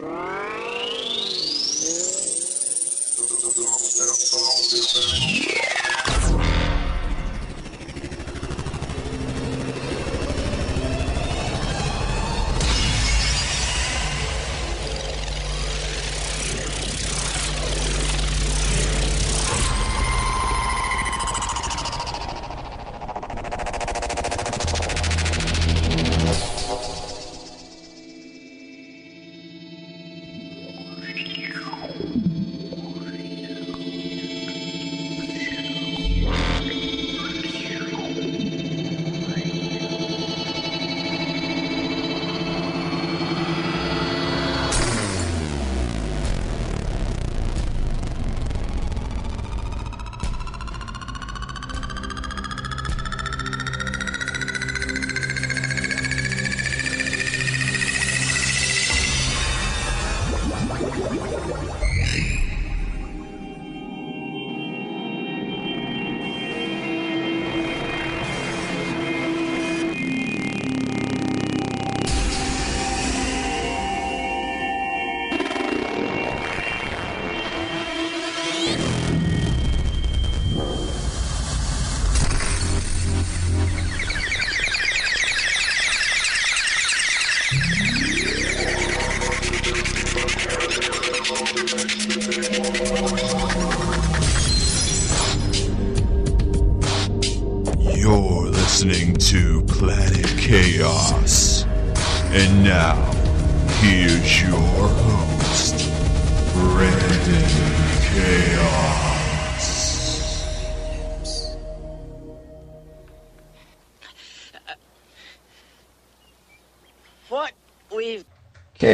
You're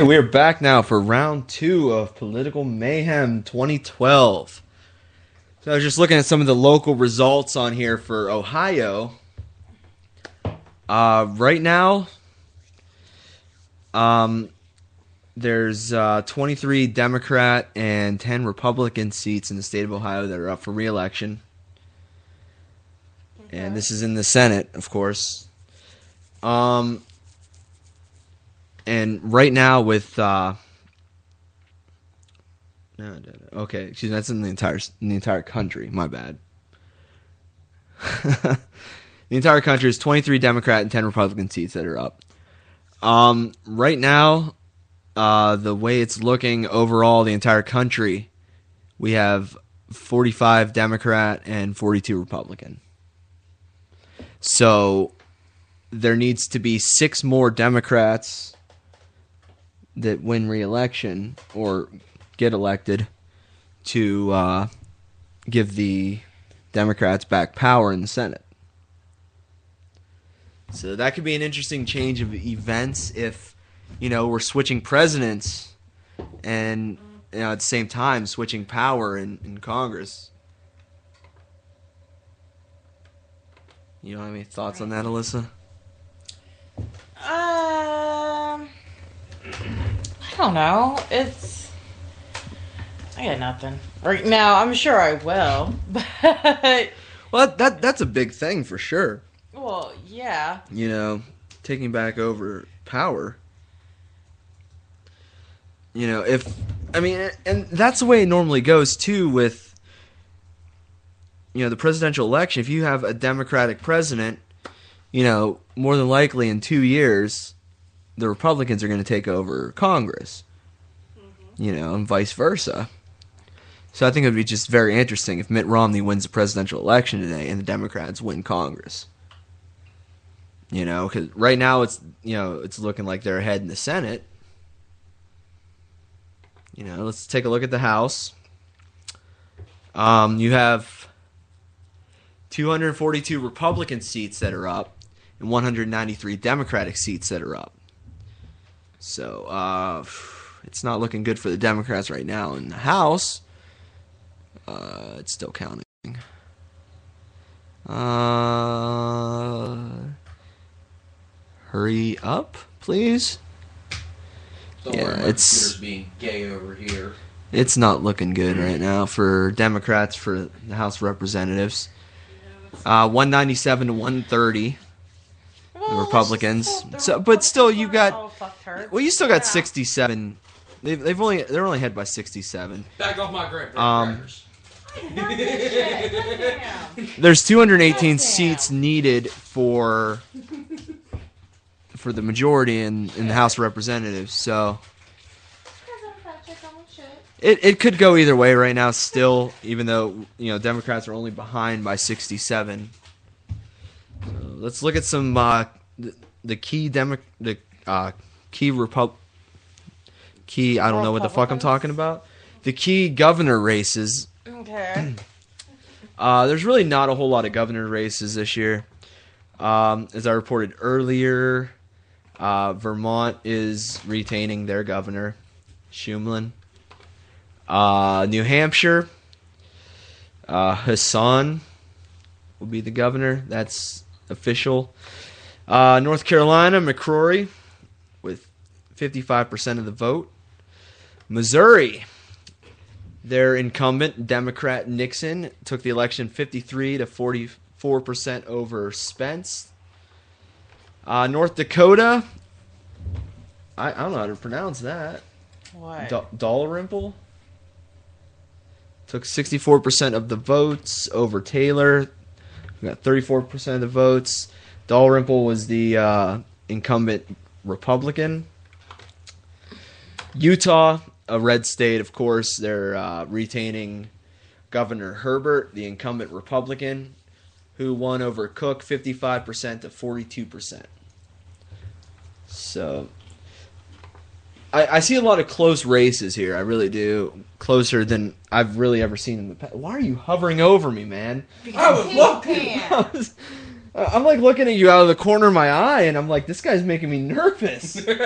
we are back now for round two of Political Mayhem 2012. So I was just looking at some of the local results on here for Ohio. Uh, right now, um, there's uh, 23 Democrat and 10 Republican seats in the state of Ohio that are up for re-election. And this is in the Senate, of course. Um, and right now with uh no, okay excuse me that's in the entire in the entire country. My bad. The entire country is 23 democrat and 10 republican seats that are up. Um right now uh the way it's looking overall the entire country we have 45 democrat and 42 republican. So there needs to be six more democrats that win re-election or get elected to uh, give the Democrats back power in the Senate. So that could be an interesting change of events if you know we're switching presidents and you know, at the same time switching power in, in Congress. You have any thoughts on that, Alyssa? Um, I don't know. It's I got nothing right now. I'm sure I will, but Well, that, that that's a big thing for sure. well, yeah. you know, taking back over power. You know, if I mean, and that's the way it normally goes too with you know the presidential election. If you have a Democratic president, you know, more than likely in two years, the Republicans are going to take over Congress. You know, and vice versa. So I think it would be just very interesting if Mitt Romney wins the presidential election today and the Democrats win Congress. You know, because right now it's you know it's looking like they're ahead in the Senate. You know, let's take a look at the House. Um, you have 242 Republican seats that are up, and 193 Democratic seats that are up. So uh, it's not looking good for the Democrats right now in the House. Uh, it's still counting. Uh, hurry up, please. Don't Yeah, worry, it's- being gay over here. It's not looking good right now for Democrats for the House of Representatives. Uh, 197 to 130. Well, Republicans. let's just hope the So- but still, you got- Oh, fuck her. Well, you still got Yeah. 67 They've they've only they're only ahead by 67. Back off my grandparents. Um, There's 218 Goddamn. seats needed for for the majority in in the House of Representatives. So it it could go either way right now. Still, even though you know Democrats are only behind by 67. So let's look at some uh, the, the key demo the uh, key repub key. I don't know what the fuck I'm talking about. The key governor races Okay. uh, there's really not a whole lot of governor races this year. Um, as I reported earlier, uh, Vermont is retaining their governor, Shumlin. Uh, New Hampshire, uh, Hassan will be the governor. That's official. Uh, North Carolina, McCrory with 55% of the vote. Missouri, their incumbent Democrat Nixon took the election 53 to 44 percent over Spence. Uh, North Dakota, I, I don't know how to pronounce that. What? Da- Dalrymple took 64 percent of the votes over Taylor. We got 34 percent of the votes. Dalrymple was the uh, incumbent Republican. Utah, a red state, of course, they're uh, retaining Governor Herbert, the incumbent Republican, who won over Cook 55% to 42%. So, I, I see a lot of close races here. I really do. Closer than I've really ever seen in the past. Why are you hovering over me, man? I was looking. I was- I'm like looking at you out of the corner of my eye, and I'm like, this guy's making me nervous.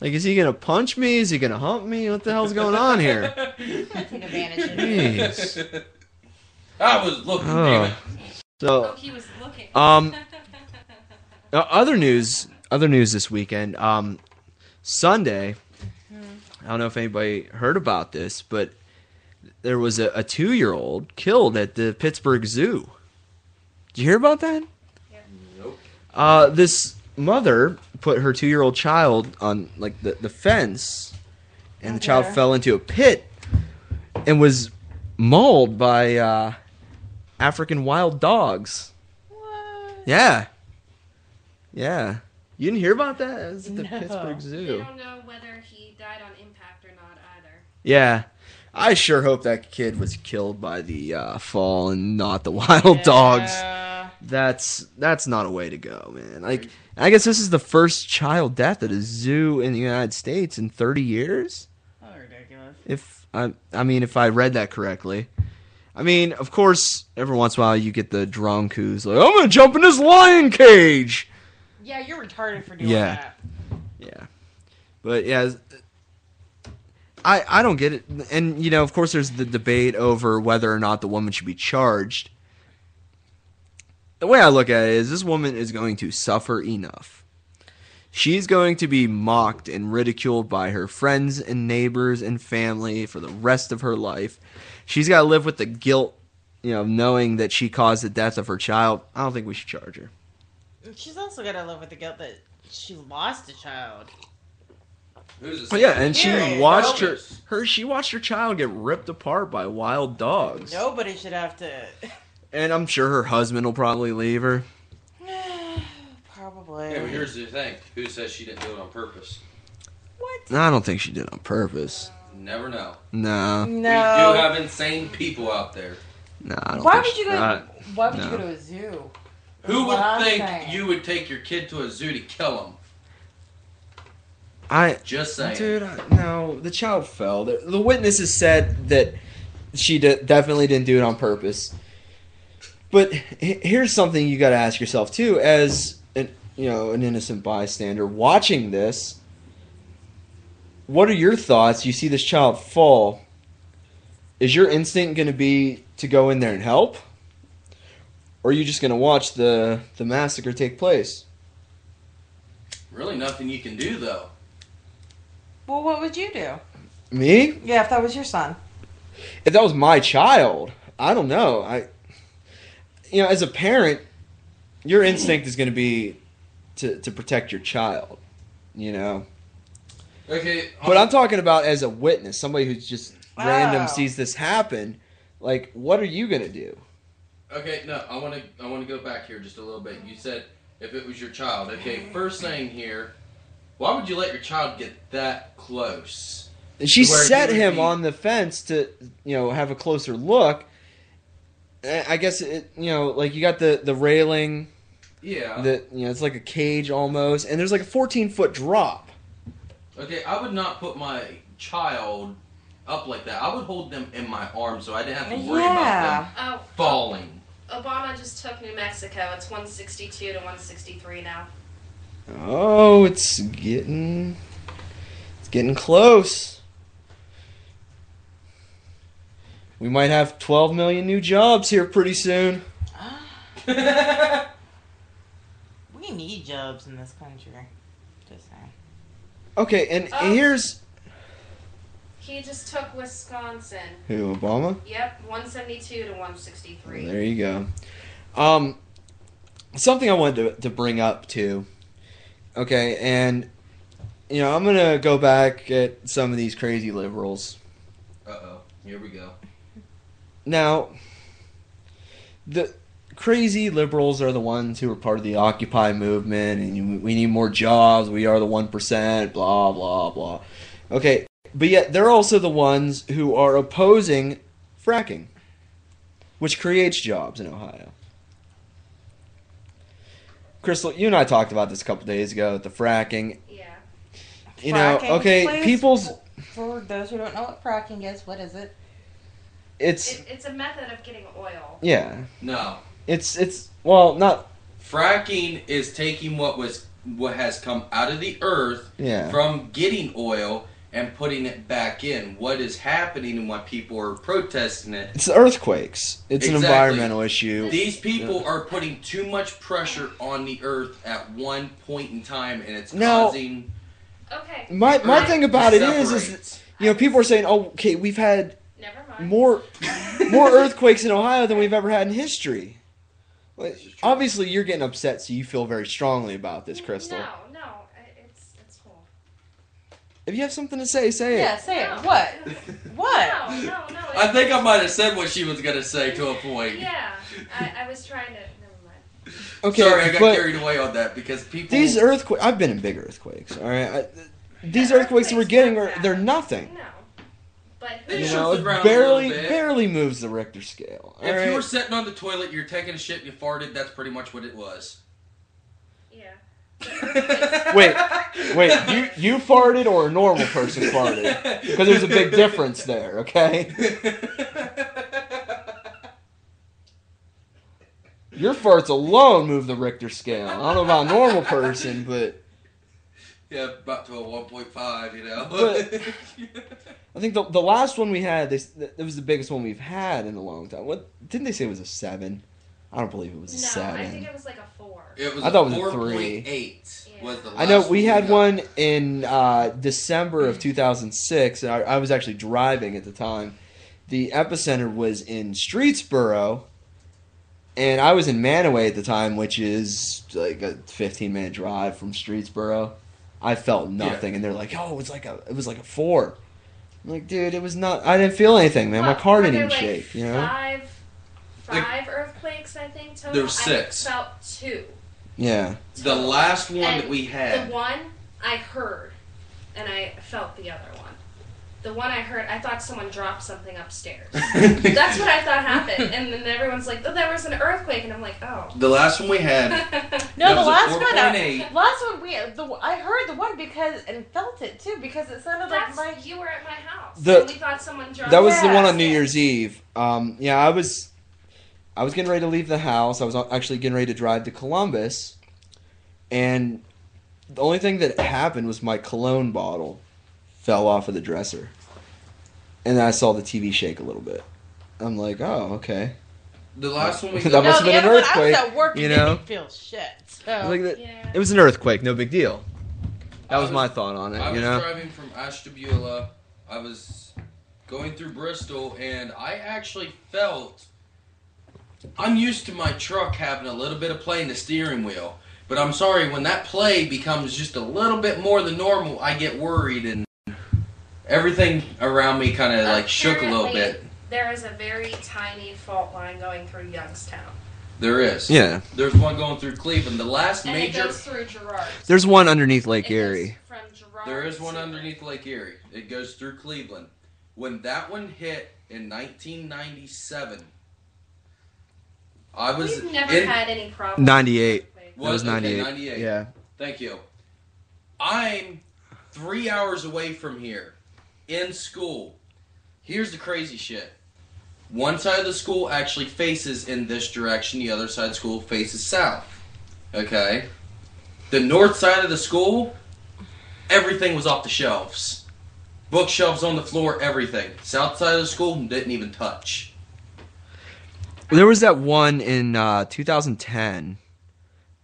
Like, is he gonna punch me? Is he gonna hump me? What the hell's going on here? Take advantage of you. Jeez. I was looking, damn Oh. it. Oh, he was looking. um, uh, other news, other news this weekend. Um, Sunday. I don't know if anybody heard about this, but there was a, a two-year-old killed at the Pittsburgh Zoo. Did you hear about that? Nope. Uh, this mother put her two-year-old child on like the, the fence, and the child Okay. fell into a pit and was mauled by uh, African wild dogs. What? Yeah, yeah. You didn't hear about that? It was at the No. Pittsburgh They Zoo. don't know whether he died on impact or not either. Yeah. I sure hope that kid was killed by the uh, fall and not the wild dogs. That's that's not a way to go, man. Like I guess this is the first child death at a zoo in the United States in 30 years. Oh, ridiculous. If I I mean if I read that correctly. I mean, of course, every once in a while you get the drunk who's like, "I'm gonna jump in this lion cage." Yeah, you're retarded for doing Yeah. that. Yeah, but yeah, I I don't get it. And you know, of course, there's the debate over whether or not the woman should be charged. The way I look at it is, this woman is going to suffer enough. She's going to be mocked and ridiculed by her friends and neighbors and family for the rest of her life. She's got to live with the guilt, you know, knowing that she caused the death of her child. I don't think we should charge her. She's also got to live with the guilt that she lost a child. Who's yeah, and she Yeah, watched her, Elvis. her she watched her child get ripped apart by wild dogs. Nobody should have to. And I'm sure her husband will probably leave her. Probably. Yeah, but here's the thing. Who says she didn't do it on purpose? what? No, I don't think she did it on purpose. Never know. No, We do No. have insane people out there. no, I don't Why think would she- you go? uh, why would no. you go to a zoo? Who What would I'm think saying. you would take your kid to a zoo to kill him? I, Just saying. dude, I, no, the child fell. The, the witnesses said that she de- definitely didn't do it on purpose. But h- here's something you got to ask yourself too, as an you know an innocent bystander watching this. What are your thoughts? You see this child fall. Is your instinct going to be to go in there and help, or are you just going to watch the the massacre take place? Really, nothing you can do though. Well, what would you do? Me? Yeah, if that was your son. if that was my child, I don't know. I, you know, as a parent, your instinct is going to be to to protect your child. You know, Okay, But I'm talking about as a witness, somebody who's just random Oh. sees this happen. Like, what are you gonna do? Okay, no, I want to. I want to go back here just a little bit. You said if it was your child. Okay, first thing here, why would you let your child get that close? And she set him be- on the fence to, you know, have a closer look. I guess it, you know, like you got the the railing, Yeah. that you know, it's like a cage almost, and there's like a 14 foot drop. okay, I would not put my child up like that. I would hold them in my arms so I didn't have to worry about them Oh, falling. Obama just took New Mexico. It's 162 to 163 now. Oh, it's getting, it's getting close. We might have 12 million new jobs here pretty soon. We need jobs in this country. Just saying. Okay, and Oh. here's He just took Wisconsin. who Obama. Yep, 172 to 163. There you go. Um, something I wanted to, to bring up too. Okay, and you know I'm gonna go back at some of these crazy liberals. Uh oh. Here we go. Now, the crazy liberals are the ones who are part of the Occupy movement, and we need more jobs. We are the one percent. Blah blah blah. Okay, but yet they're also the ones who are opposing fracking, which creates jobs in Ohio. Crystal, you and I talked about this a couple days ago. The fracking, Yeah. you know, okay, please, people's For those who don't know what fracking is, what is it? it's It, it's a method of getting oil. yeah, No. it's it's well not Fracking is taking what was what has come out of the earth yeah. from getting oil and putting it back in. What is happening and why people are protesting it? It's earthquakes. It's an environmental issue. These people are putting too much pressure on the earth at one point in time, and it's Now- causing. Okay. My my I- thing about it is, is separate. you know people are saying, oh, okay, we've had Never mind. more more earthquakes in Ohio than we've ever had in history. Like, This is true. obviously, you're getting upset, so you feel very strongly about this, Crystal. No, no, I- it's it's cool. If you have something to say, say it. Yeah, it. say it. No. What? What? No, no, no. I think I might have said what she was gonna say to a point. Yeah, I, I was trying to. Never mind. Okay, Sorry, I got but carried away on that because people. these earthquakes, I've been in big earthquakes. All right, I, these The earthquakes that we're getting aren't they're nothing. No, but They You shook know, the it ground a barely little bit. barely moves the Richter scale. all If right? you were sitting on the toilet, you're taking a shit, and you farted. That's pretty much what it was. Wait, Wait, you you farted or a normal person farted? Because there's a big difference there. Okay, your farts alone move the Richter scale. I don't know about a normal person, but yeah, about to a 1.5, you know. But- I think the the last one we had, they, it was the biggest one we've had in a long time. What didn't they say it was a seven? I don't believe it was a No, seven. I think it was like a four. it was I thought it was a three. 4.8 was the I know we had one in uh, December of 2006. And I, I was actually driving at the time. The epicenter was in Streetsboro, and I was in Mantua at the time, which is like a 15 minute drive from Streetsboro. I felt nothing, and they're like, "Oh, it was like a, it was like a four. I'm like, dude, it was not. I didn't feel anything, man. My car didn't even like, shake. You know? Five, five earthquakes, I think. Total. There were six. I felt two. Yeah. The last one And that we had. The one I heard, and I felt the other one. The one I heard, I thought someone dropped something upstairs. That's what I thought happened, and then everyone's like, "Oh, there was an earthquake," and I'm like, "Oh." The last one we had. No, the was a last one. 4.8. I, last one we the I heard the one because and felt it too because it sounded like my. you were at my house. The- and we thought someone dropped. That was the one on New Year's Eve. Um, yeah, I was, I was getting ready to leave the house. I was actually getting ready to drive to Columbus, and the only thing that happened was my cologne bottle fell off of the dresser, and then I saw the TV shake a little bit. I'm like, oh, okay. The last one we That got. must have been an other one, I was earthquake, at work you it know? didn't feel shit. So Like that- Yeah. It was an earthquake, no big deal. That was, was- my thought on it. I you was know, driving from Ashtabula. I was going through Bristol, and I actually felt. I'm used to my truck having a little bit of play in the steering wheel, But I'm sorry, when that play becomes just a little bit more than normal, I get worried and everything around me kind of like shook a little bit. There is a very tiny fault line going through Youngstown. There is. Yeah. There's one going through Cleveland. The last And major. it goes through Girard. There's one underneath Lake It Erie. From Girard There is one underneath Lake Erie. It goes through Cleveland. When that one hit in 1997, I was We've never in, had any problems. 98. with earthquakes. That was okay, 98. 98. Yeah. Thank you. I'm three hours away from here in school. Here's the crazy shit. One side of the school actually faces in this direction, the other side of the school faces south. Okay? The north side of the school, everything was off the shelves. Bookshelves on the floor, everything. South side of the school didn't even touch. There was that one in uh, 2010,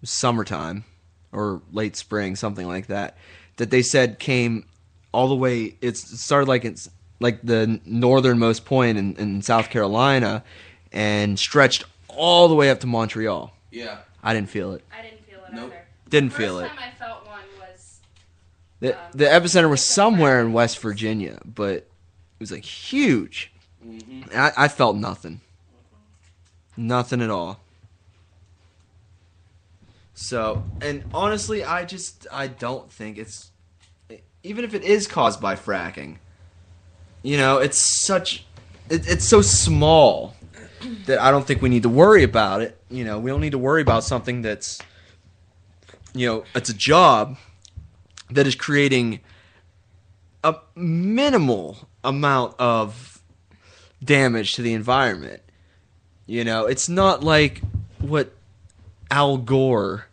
summertime or late spring, something like that, that they said came all the way. It started like it's like the northernmost point in, in South Carolina, and stretched all the way up to Montreal. Yeah. I didn't feel it. I didn't feel it Nope. either. Didn't First feel it. time I felt one was The, Um, the epicenter was somewhere in West Virginia, but it was like huge. hmm I, I felt nothing. Nothing at all. So, and honestly, I just I don't think it's even if it is caused by fracking. You know, it's such it, it's so small that I don't think we need to worry about it. You know, we don't need to worry about something that's you know, it's a job that is creating a minimal amount of damage to the environment. You know, it's not like what Al Gore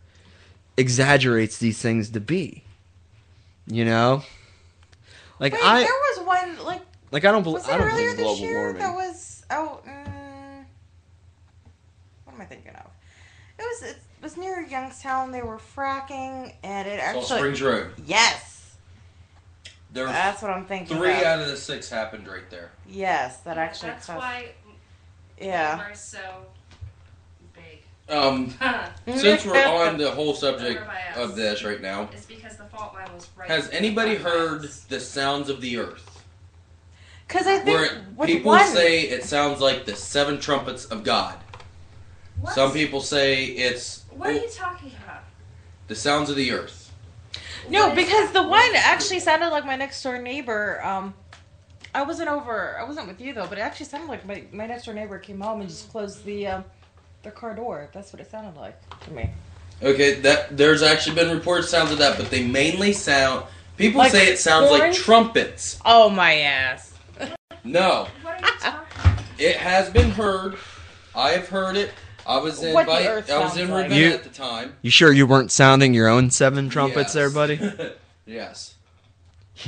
exaggerates these things to be. You know, like Wait, I there was one like like I don't believe was I it don't earlier believe this global year warming. that was out? Mm, what am I thinking of? It was it was near Youngstown. They were fracking, and it Salt actually Springs Road. yes, There that's what I'm thinking. three of. out of the six happened right there. Yes, that actually. That's caused- why Yeah. are so big. Um, since we're on the whole subject us. of this right now, It's because the fault line was right. has anybody heard us. the sounds of the earth? Because I think Where people one? say it sounds like the seven trumpets of God. What? Some people say it's What are you talking about? the sounds of the earth. No, because the one actually sounded like my next door neighbor. Um, I wasn't over. I wasn't with you though, but it actually sounded like my, my next door neighbor came home and just closed the um, their car door. That's what it sounded like to me. Okay, that there's actually been reported sounds of that, but they mainly sound. People Like say it sounds like trumpets. Oh my ass! No, What are you talking? it has been heard. I have heard it. I was in What earth I was sounds in like. Ravenna You- at the time. You sure you weren't sounding your own seven trumpets there, buddy? yes.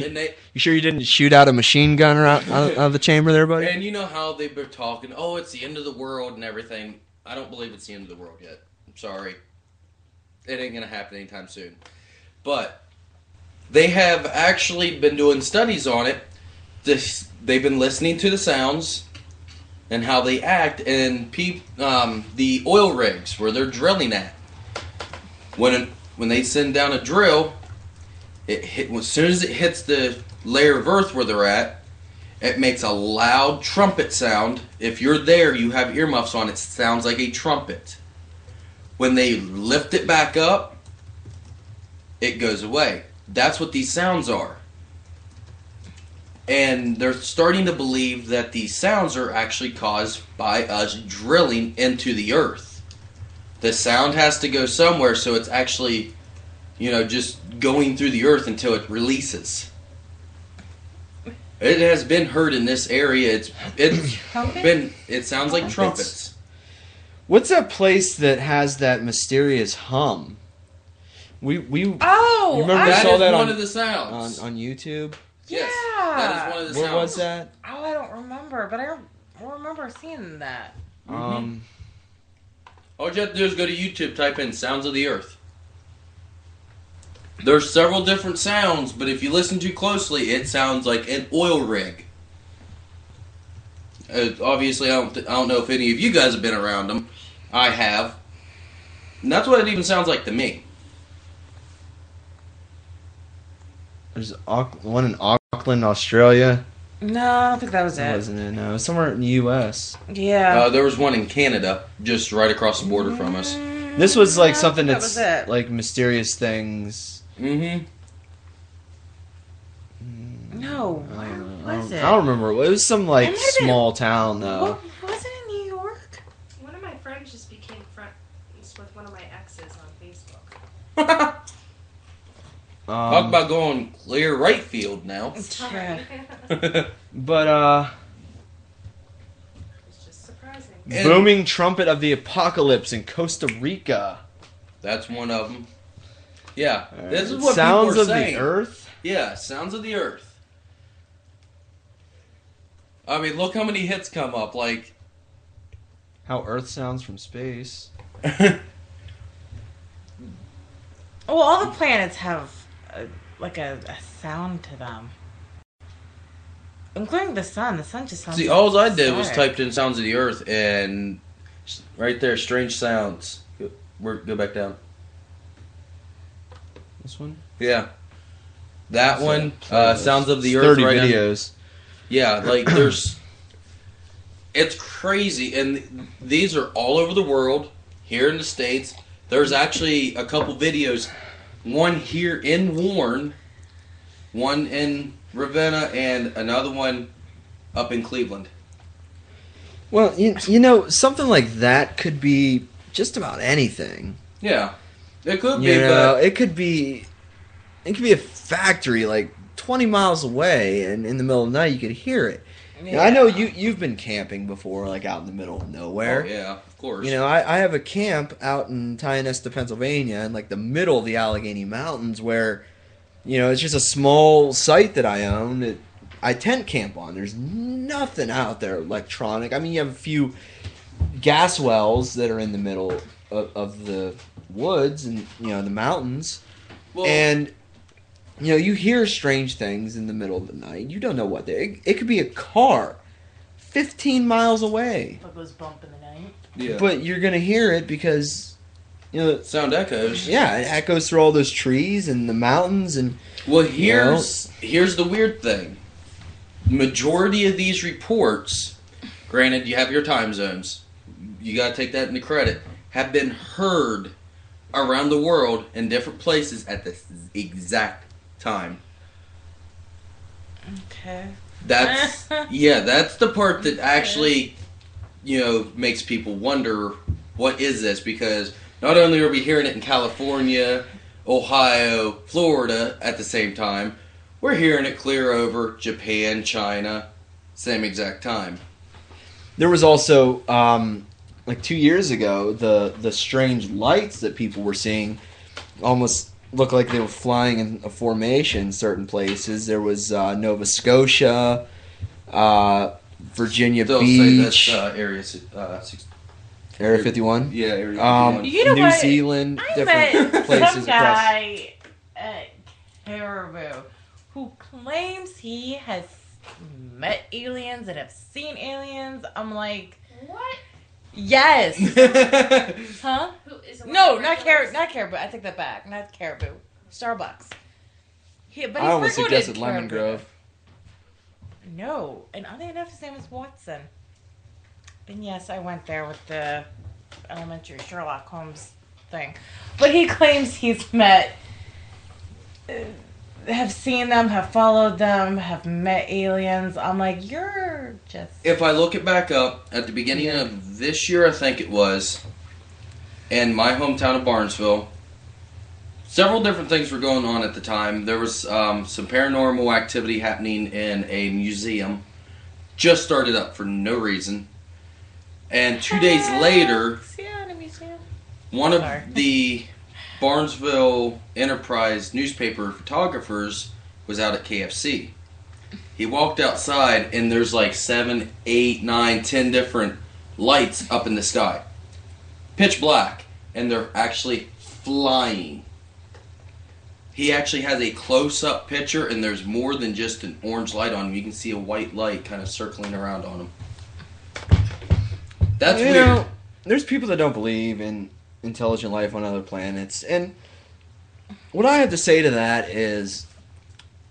And they You sure you didn't shoot out a machine gun out, out, out of the chamber there, buddy? and you know how they've been talking. Oh, it's the end of the world and everything. I don't believe it's the end of the world yet. I'm sorry. It ain't gonna happen anytime soon. But they have actually been doing studies on it. This, they've been listening to the sounds and how they act and peop, um, the oil rigs where they're drilling at. When when they send down a drill, it hit as soon as it hits the layer of earth where they're at, it makes a loud trumpet sound. If you're there, you have earmuffs on. It sounds like a trumpet. When they lift it back up, it goes away. That's what these sounds are. And they're starting to believe that these sounds are actually caused by us drilling into the earth. The sound has to go somewhere, so it's actually, you know, just going through the earth until it releases. It has been heard in this area. It's it's been. It sounds like trumpets. What's that place that has that mysterious hum? We we Oh, You remember I, That saw is that one on- of the on sounds. on YouTube. yes, Yeah. that is one of the Where sounds. was that? Oh, I don't remember, but I rem- I remember seeing that. Um, All you have to do is go to YouTube, type in "sounds of the earth." There's several different sounds, but if you listen too closely, it sounds like an oil rig. Uh, obviously, I don't, th- I don't know if any of you guys have been around them. I have. And that's what it even sounds like to me. There's one in Auckland, Australia. No, I think that was it. Wasn't it? No, it was somewhere in the U.S. Yeah. Uh, there was one in Canada, just right across the border from us. This was like something that that's was like mysterious things Mm-hmm. no. I Where don't, know. I don't- it? I don't remember. It was some like might have been- small town though. What, was it in New York? One of my friends just became friends with one of my exes on Facebook. Talk Um, about going clear right field now. Yeah. but uh, It's just surprising. And- booming trumpet of the apocalypse in Costa Rica. That's one of them. Yeah, uh, this is what sounds people are of saying. the earth. Yeah, sounds of the earth. I mean, look how many hits come up. Like, How Earth sounds from space. Well, all the planets have a, like a, a sound to them, including the sun. The sun just sounds. see, all I did was typed in "sounds of the earth" and right there, strange sounds. Go, where- go back down. This one. Yeah, that So- one. Uh, sounds of the earth. Thirty right under- videos. Yeah, like there's. It's crazy, and these are all over the world. Here in the states, there's actually a couple videos. One here in Warren, one in Ravenna, and another one up in Cleveland. Well, you, you know, something like that could be just about anything. Yeah, it could You be, know, but it could be, it could be a factory like twenty miles away, and in the middle of the night you could hear it. Now, I know you you've been camping before, like out in the middle of nowhere. Oh, yeah, of course. You know, I, I have a camp out in Tionesta, Pennsylvania, in like the middle of the Allegheny Mountains, where, you know, it's just a small site that I own. That I tent camp on. There's nothing out there electronic. I mean, you have a few gas wells that are in the middle of, of the woods and you know the mountains, Well, and you know you hear strange things in the middle of the night. You don't know what they. It, it could be a car, fifteen miles away What goes bump in the night? yeah. but you're gonna hear it because you know sound echoes. yeah it echoes through all those trees and the mountains and Well, here's here's the weird thing. Majority of these reports, granted, you have your time zones. You got to take that into credit. Have been heard around the world in different places at the exact time. Okay. That's yeah. That's the part that actually, you know, makes people wonder what is this because not only are we hearing it in California, Ohio, Florida at the same time, we're hearing it clear over Japan, China, same exact time. there was also um like two years ago the the strange lights that people were seeing almost looked like they were flying in a formation in certain places there was uh, nova scotia uh, virginia They'll say beach that's uh, area uh, six, area 51 yeah area. um, 51. You know new what? zealand I different met places some across guy at Caribou who claims he has met aliens and have seen aliens. I'm like, What? Yes, huh? Who is? No, one of not the Caribou. Not Caribou. I take that back. Not Caribou. Starbucks. He, but i he almost frequented suggested lemon grove No, and oddly enough, his name is Watson. And yes, I went there with the elementary Sherlock Holmes thing. But he claims he's met, uh, have seen them, have followed them, have met aliens. I'm like, you're just. if I look it back up at the beginning of this year, I think it was, in my hometown of Barnesville, several different things were going on at the time. There was um, some paranormal activity happening in a museum, just started up for no reason. And two days later, Yeah, in a museum. one of the Barnesville Enterprise newspaper photographers was out at KFC. He walked outside and there's like seven, eight, nine, ten different lights up in the sky. Pitch black. And they're actually flying. He actually has a close up picture and there's more than just an orange light on him. You can see a white light kind of circling around on him. That's you weird. know, there's people that don't believe in intelligent life on other planets, and what I have to say to that is,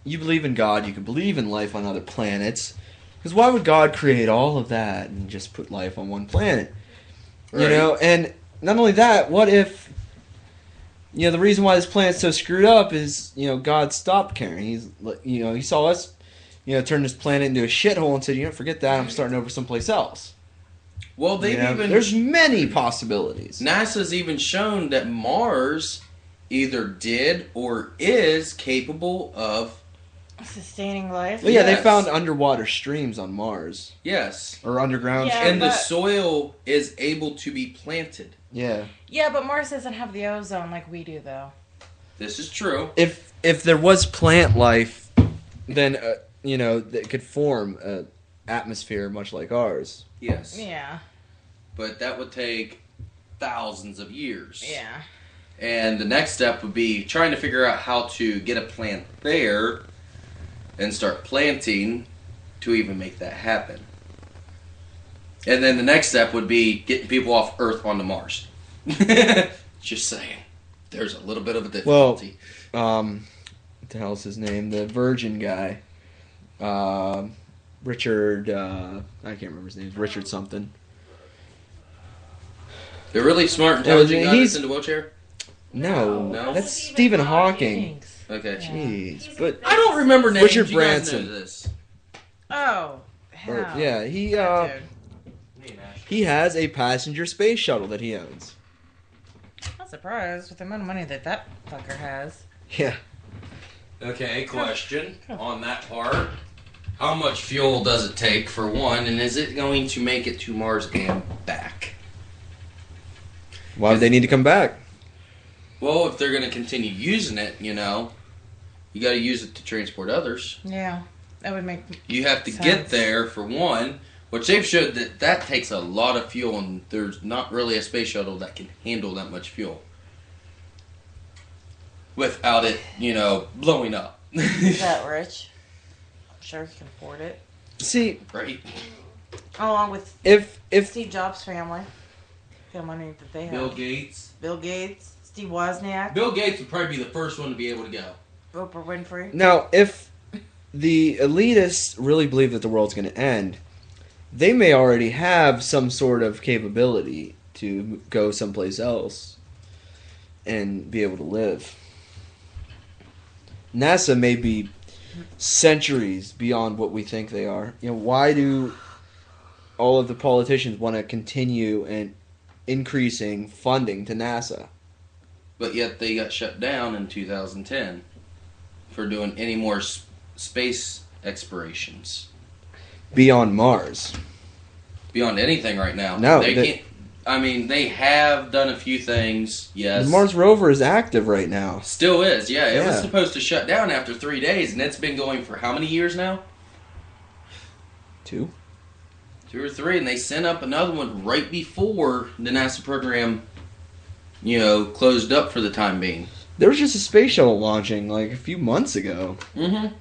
you believe in God, you can believe in life on other planets. Because why would God create all of that and just put life on one planet? You know, and not only that, what if you know the reason why this planet's so screwed up is you know God stopped caring. He's you know he saw us, you know, turn this planet into a shithole and said, you know, forget that. I'm starting over someplace else. Well, they've You know, even there's many possibilities. NASA's even shown that Mars either did or is capable of Sustaining life. Well, yeah, they found underwater streams on Mars yes, or underground. Yeah, and the soil is able to be planted. yeah. Yeah, but Mars doesn't have the ozone like we do, though. This is true. if if there was plant life, then uh, you know it could form an atmosphere much like ours. Yes, Yeah. but that would take thousands of years. Yeah. And the next step would be trying to figure out how to get a plant there and start planting to even make that happen. And then the next step would be getting people off Earth onto Mars. Just saying. There's a little bit of a difficulty. Well- difficulty. Um, what the hell's his name? The Virgin guy, um, Richard. Uh, I can't remember his name. Richard something. They're really smart, Yeah, intelligent guy he's- that's in the wheelchair? No, No. that's Stephen Hawking. Thanks. Okay. Yeah. Jeez, but I don't remember names. Richard you guys Branson. know this. Oh. or- hell. yeah, he That uh, dude. he has a passenger space shuttle that he owns. Not surprised with the amount of money that that fucker has. Yeah. Okay, question on that part. How much fuel does it take for one, and is it going to make it to Mars and back? Why would they need to come back? Well, if they're going to continue using it, you know, you got to use it to transport others. Yeah. That would make. You have to Sense. get there for one, which they've showed that that takes a lot of fuel, and there's not really a space shuttle that can handle that much fuel without it, you know, blowing up. Is that rich. I'm sure he can afford it. See, right? Along with if if Steve Jobs' family. The money that they have. Bill Gates. Bill Gates, Steve Wozniak, Bill Gates would probably be the first one to be able to go. Oprah Winfrey. Now, if the elitists really believe that the world's going to end, they may already have some sort of capability to go someplace else and be able to live. NASA may be centuries beyond what we think they are. You know, why do all of the politicians want to continue and increasing funding to NASA? But yet they got shut down in 2010 for doing any more s- space explorations Beyond Mars. beyond anything right now. No, they they- can't. I mean, they have done a few things. Yes, The Mars rover is active right now. still is. Yeah, it was supposed to shut down after three days, and it's been going for how many years now? Two. Two or three, and they sent up another one right before the NASA program, you know, closed up for the time being. There was just a space shuttle launching like a few months ago. Mm-hmm.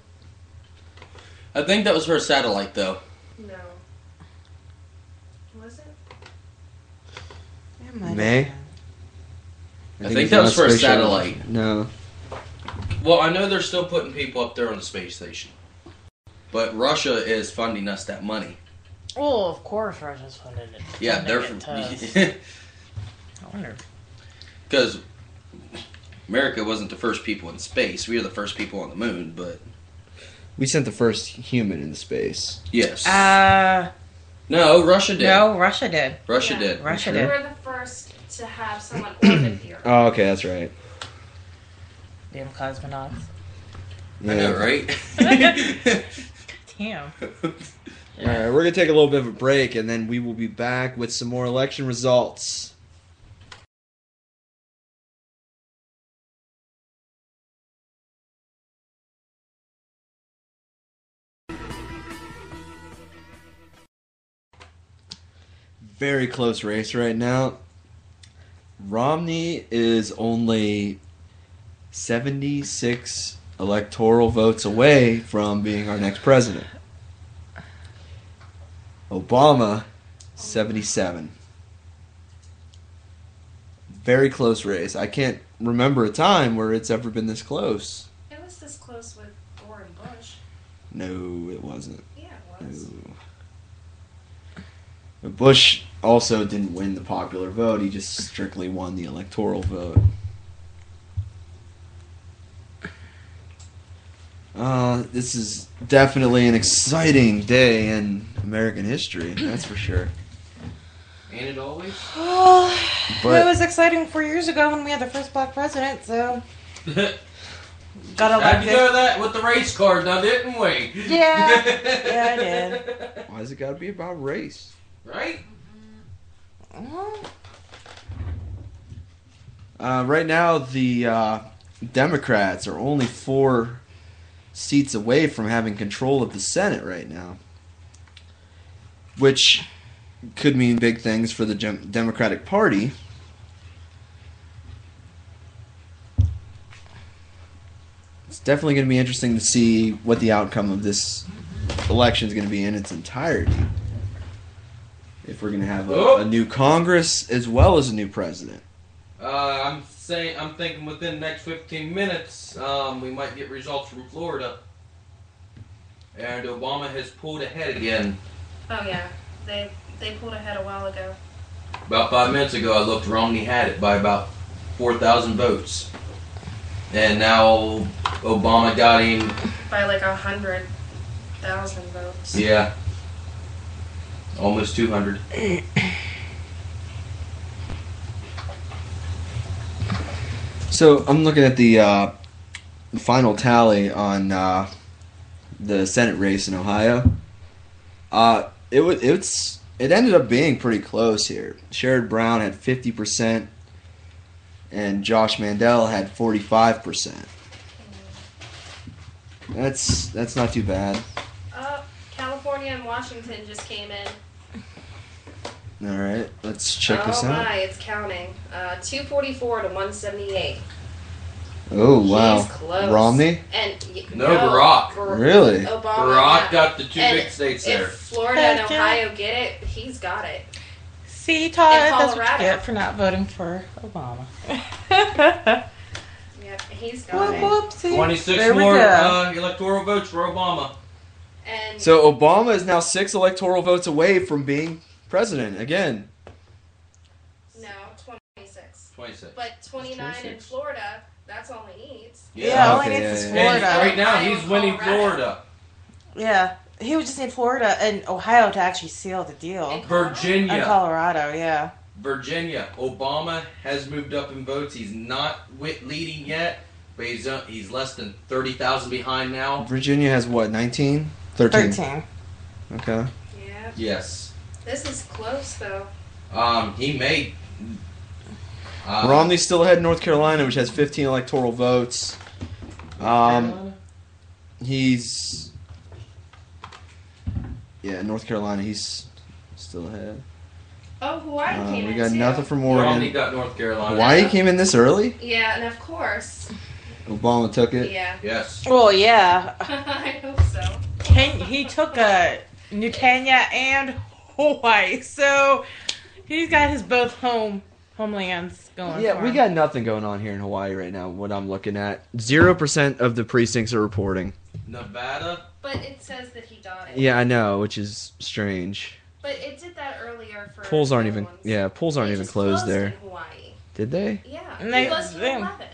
I think that was for a satellite, though. No. Was it? It might have May? been. I it think that was for a space shuttle. satellite. No. Well, I know they're still putting people up there on the space station, but Russia is funding us that money. Oh, of course, Russia's funding it. Yeah, they're it from to us. I wonder. because America wasn't the first people in space. We were the first people on the moon, but We sent the first human into space. yes, Uh, no, Russia did. no, Russia did. Russia Yeah. did. Russia did. We did. were the first to have someone orbit the Earth. Oh, okay, that's right. Damn cosmonauts. I know, right? Damn. All right, we're gonna take a little bit of a break, and then we will be back with some more election results. Very close race right now. Romney is only 76 electoral votes away from being our next president. Obama, 77. Very close race. I can't remember a time where it's ever been this close. It was this close with Gore and Bush. No, it wasn't. Yeah, it was. No. But Bush also didn't win the popular vote. He just strictly won the electoral vote. Uh, this is definitely an exciting day in American history. That's for sure. Ain't it always? Oh, But- it was exciting four years ago when we had the first black president. So got Had to elected. go that with the race card, now didn't we? Yeah. Yeah, I did. Why does it got to be about race? Right? Uh, right now, the uh, Democrats are only four seats away from having control of the Senate right now, which could mean big things for the Gem- Democratic Party. It's definitely going to be interesting to see what the outcome of this election is going to be in its entirety. If we're going to have a, Oh. a new Congress as well as a new president. Uh, I'm saying, I'm thinking within the next 15 minutes, um, we might get results from Florida. And Obama has pulled ahead again. Oh yeah, they they pulled ahead a while ago. About five minutes ago, I looked. Romney had it by about 4,000 votes. And now Obama got him. by like a hundred thousand votes. Yeah. Almost 200. So I'm looking at the uh, final tally on uh, the Senate race in Ohio. Uh, it was it's it ended up being pretty close here. Sherrod Brown had 50 percent, and Josh Mandel had 45 percent. That's that's not too bad. California and Washington just came in. All right, let's check oh this out. Oh my, it's counting. Uh, 244 to 178. Oh wow, close. Romney. And y- No, Barack. Bar- Really? Obama. Barack yeah. got the two And big states If there. Florida and Ohio get it, he's got it. see, Todd, In that's what you Colorado. get for not voting for Obama. Yep, he's got Whoop, it. whoopsie. 26 There more uh, electoral votes for Obama. And So Obama is now six electoral votes away from being president again. no, 26. 26. But 29 in Florida, that's all he needs. Yeah, all Okay, he needs yeah, is yeah. And Florida. right now, Ohio, he's winning Florida. Yeah, he would just need Florida and Ohio to actually seal the deal. And Colorado? And Virginia. Colorado, yeah. Virginia. Obama has moved up in votes. He's not wi- leading yet, but he's uh, he's less than 30,000 behind now. Virginia has what, 19? 13. 13. Okay. Yeah, Yes. this is close though. Um, he made. Uh, Romney's still ahead in North Carolina, which has 15 electoral votes. Um, he's. Yeah, North Carolina, he's still ahead. Oh, Hawaii Uh, came we in We got too. nothing from Romney Oregon. got North Carolina. Hawaii came in this early? Yeah, and of course. Obama took it. Yeah. Yes. Well, yeah. I hope so. Ken, he took uh, New Kenya and Hawaii, so he's got his both home homelands going. Yeah, for we him. got nothing going on here in Hawaii right now, what I'm looking at. 0% of the precincts are reporting. Nevada. But it says that he got it. Yeah, I know, which is strange. But it did that earlier for. Polls aren't even. ones. Yeah, polls aren't They even just closed there. in Hawaii. Did they? Yeah. And they- it was they- 11.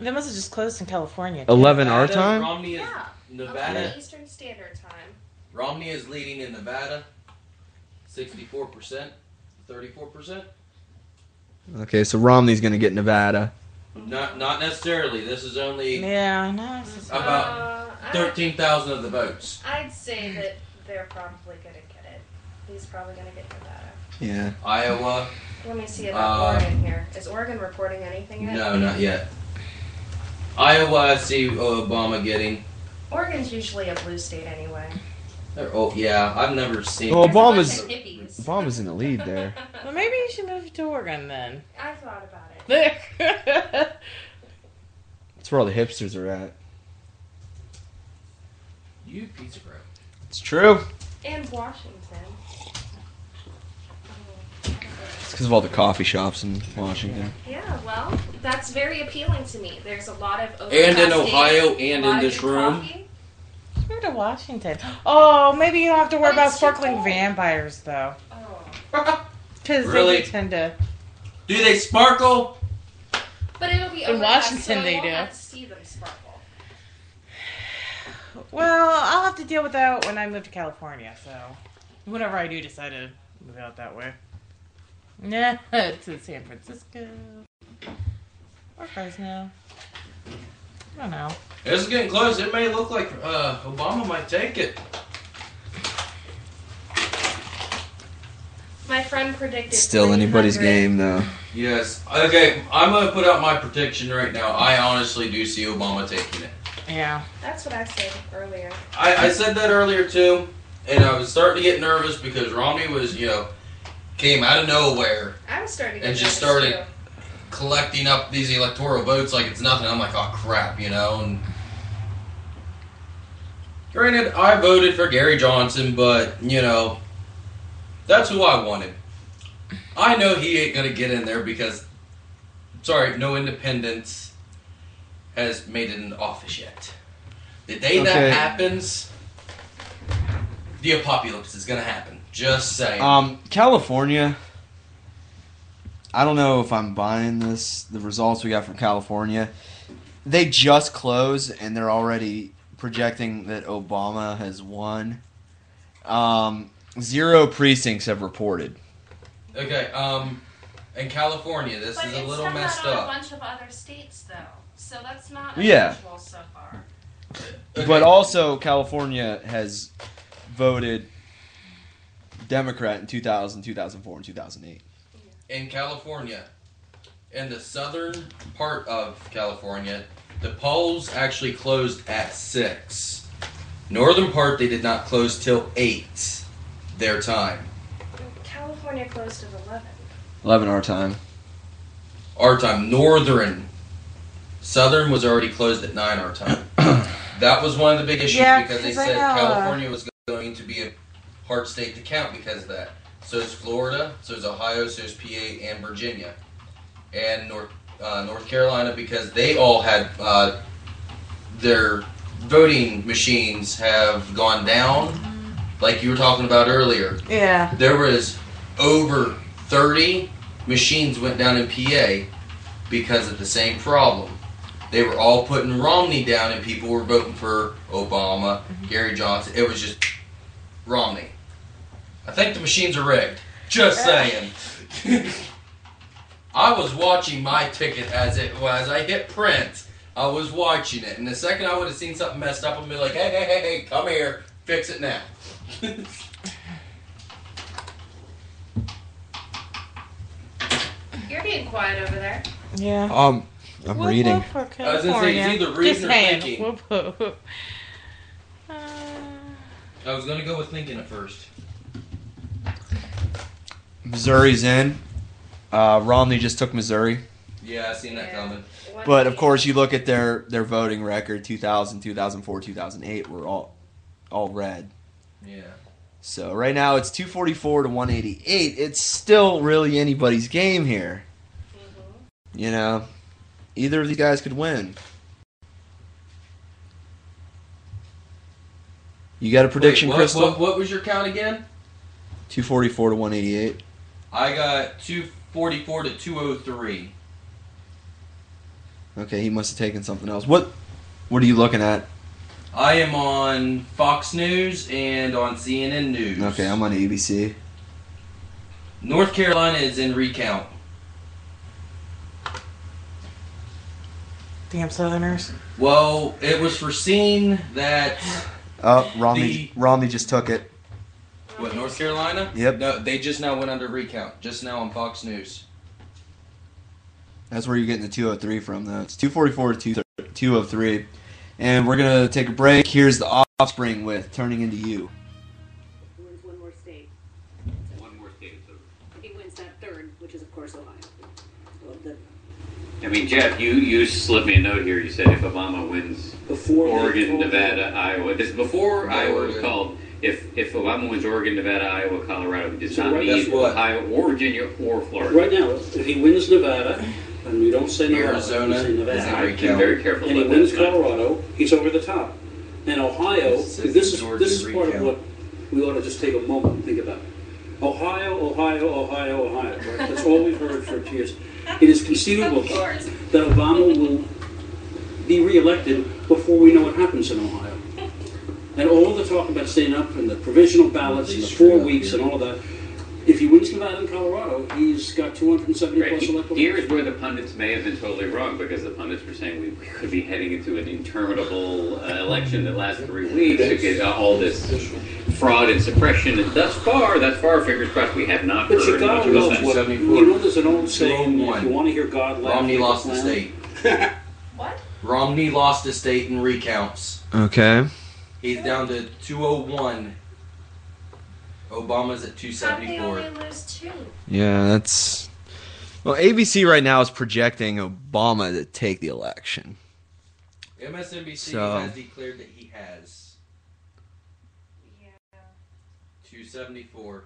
They must have just closed in California. too. 11 our time? Romney is Yeah. Nevada. Okay, Eastern Standard Time. Romney is leading in Nevada. 64%. 34%. Okay, so Romney's going to get Nevada. Not not necessarily. This is only Yeah, no. About uh, 13,000 of the votes. I'd say that they're probably going to get it. He's probably going to get Nevada. Yeah. Iowa, Let me see about Uh, Oregon here. Is Oregon reporting anything yet? no, not yet. Iowa, I see Obama getting. Oregon's usually a blue state anyway. They're- Oh yeah, I've never seen. Well, There's a bunch Obama's- Obama's in the lead there. Well, maybe you should move to Oregon then. I thought about it. That's where all the hipsters are at. You piece of crap. It's true. And Washington. It's because of all the coffee shops in Washington. Yeah, well, that's very appealing to me. There's a lot of And in Ohio and in this room. coffee. never been to Washington. Oh, maybe you don't have to worry But about it's too sparkling cold. vampires though, Oh. because Really? they tend to. Do they sparkle? But it'll be In overcast, Washington so I they won't do. have to see them sparkle. Well, I'll have to deal with that when I move to California. So, whenever I do decide to move out that way, nah, to San Francisco or Fresno. I don't know. This is getting close. It may look like uh, Obama might take it. My friend predicted. Still anybody's 300. game though. Yes. Okay, I'm gonna put out my prediction right now. I honestly do see Obama taking it. Yeah. That's what I said earlier. I, I said that earlier too, and I was starting to get nervous because Romney was, you know, came out of nowhere I was starting to get And just nervous, started- too. collecting up these electoral votes like it's nothing. I'm like, oh crap, you know. And granted, I voted for Gary Johnson, but you know, that's who I wanted. I know he ain't gonna get in there because, sorry, no independence has made it in office yet. The day Okay. that happens, the apocalypse is gonna happen. Just saying. Um, California. I don't know if I'm buying this. The results we got from California, they just closed and they're already projecting that Obama has won. Um, zero precincts have reported. okay. Um, in California, this But is a it's little done messed that on up. a bunch of other states, though. So that's not Yeah. unusual so far. Okay. But also, California has voted Democrat in 2000, 2004, and 2008. in California, in the southern part of California, the polls actually closed at six. Northern part they did not close till eight, their time. California closed at 11. 11 our time. Our time. Northern, southern was already closed at nine our time. that was one of the big issues Yeah, because they said uh, California was going to be a hard state to count because of that. So is Florida, so is Ohio, so is PA and Virginia, and North uh, North Carolina because they all had uh, their voting machines have gone down, like you were talking about earlier. Yeah. There was over 30 machines went down in PA because of the same problem. They were all putting Romney down and people were voting for Obama, Gary Johnson. It was just Romney. I think the machines are rigged. Just saying. I was watching my ticket as it was. I hit print. I was watching it, and the second I would have seen something messed up, I'd be like, "Hey, hey, hey, hey, come here, fix it now." You're being quiet over there. Yeah. Um, I'm Whoop, reading. whoop for I was gonna say, it's either reading Just or saying. thinking. Whoop, whoop, whoop. Uh, I was gonna go with thinking at first. Missouri's in. Uh, Romney just took Missouri. Yeah, I seen that Yeah. coming. But of course, you look at their, their voting record 2000, 2004, 2008 were all all red. Yeah. So right now it's 244 to 188. It's still really anybody's game here. Mhm. You know, either of these guys could win. You got a prediction, Wait, what, Crystal? What, what was your count again? 244 to 188. I got 244 to 203. Okay, he must have taken something else. What What are you looking at? I am on Fox News and on CNN News. Okay, I'm on ABC. North Carolina is in recount. damn Southerners. Well, it was foreseen that Oh, Romney The- Romney just took it. What North Carolina? Yep. No, they just now went under recount. Just now on Fox News. That's where you're getting the 203 from, though. It's 244 to 203, And we're going to take a break. Here's the offspring with Turning Into You. wins one more state. One more state. So, If he wins that third, which is of course Ohio. Well, I mean, Jeff, you, you slipped me a note here. You said if Obama wins Before Oregon, Nevada, Iowa, this is before Iowa was Oregon. called. If if Obama wins Oregon, Nevada, Iowa, Colorado, he does So not right- Guess need what? Ohio or Virginia or Florida. Right now, if he wins Nevada, and we don't say Nevada, Arizona we say Nevada, in very careful and he wins that. Colorado, he's over the top. And Ohio, It says this is this is part of what we ought to just take a moment and think about. Ohio, Ohio, Ohio, Ohio. Right? That's all we've heard for years. It is conceivable that Obama will be reelected before we know what happens in Ohio. And all the talk about staying up and the provisional ballots and the four weeks and all of that. If he wins Nevada and Colorado, he's got 270 Right. plus electoral Here votes. is where the pundits may have been totally wrong because the pundits were saying we, we could be heading into an interminable uh, election that lasts three weeks to get uh, all this fraud and suppression. And thus far, thus far, fingers crossed, we have not But you heard gotta much of love that. what, you know there's an old saying, if you want to hear God laugh, Romney make lost the clown. state. What? Romney lost the state in recounts. Okay. He's down to 201. Obama's at How they 274. only lose two? Yeah, that's. Well, ABC right now is projecting Obama to take the election. MSNBC So- has declared that he has Yeah. 274.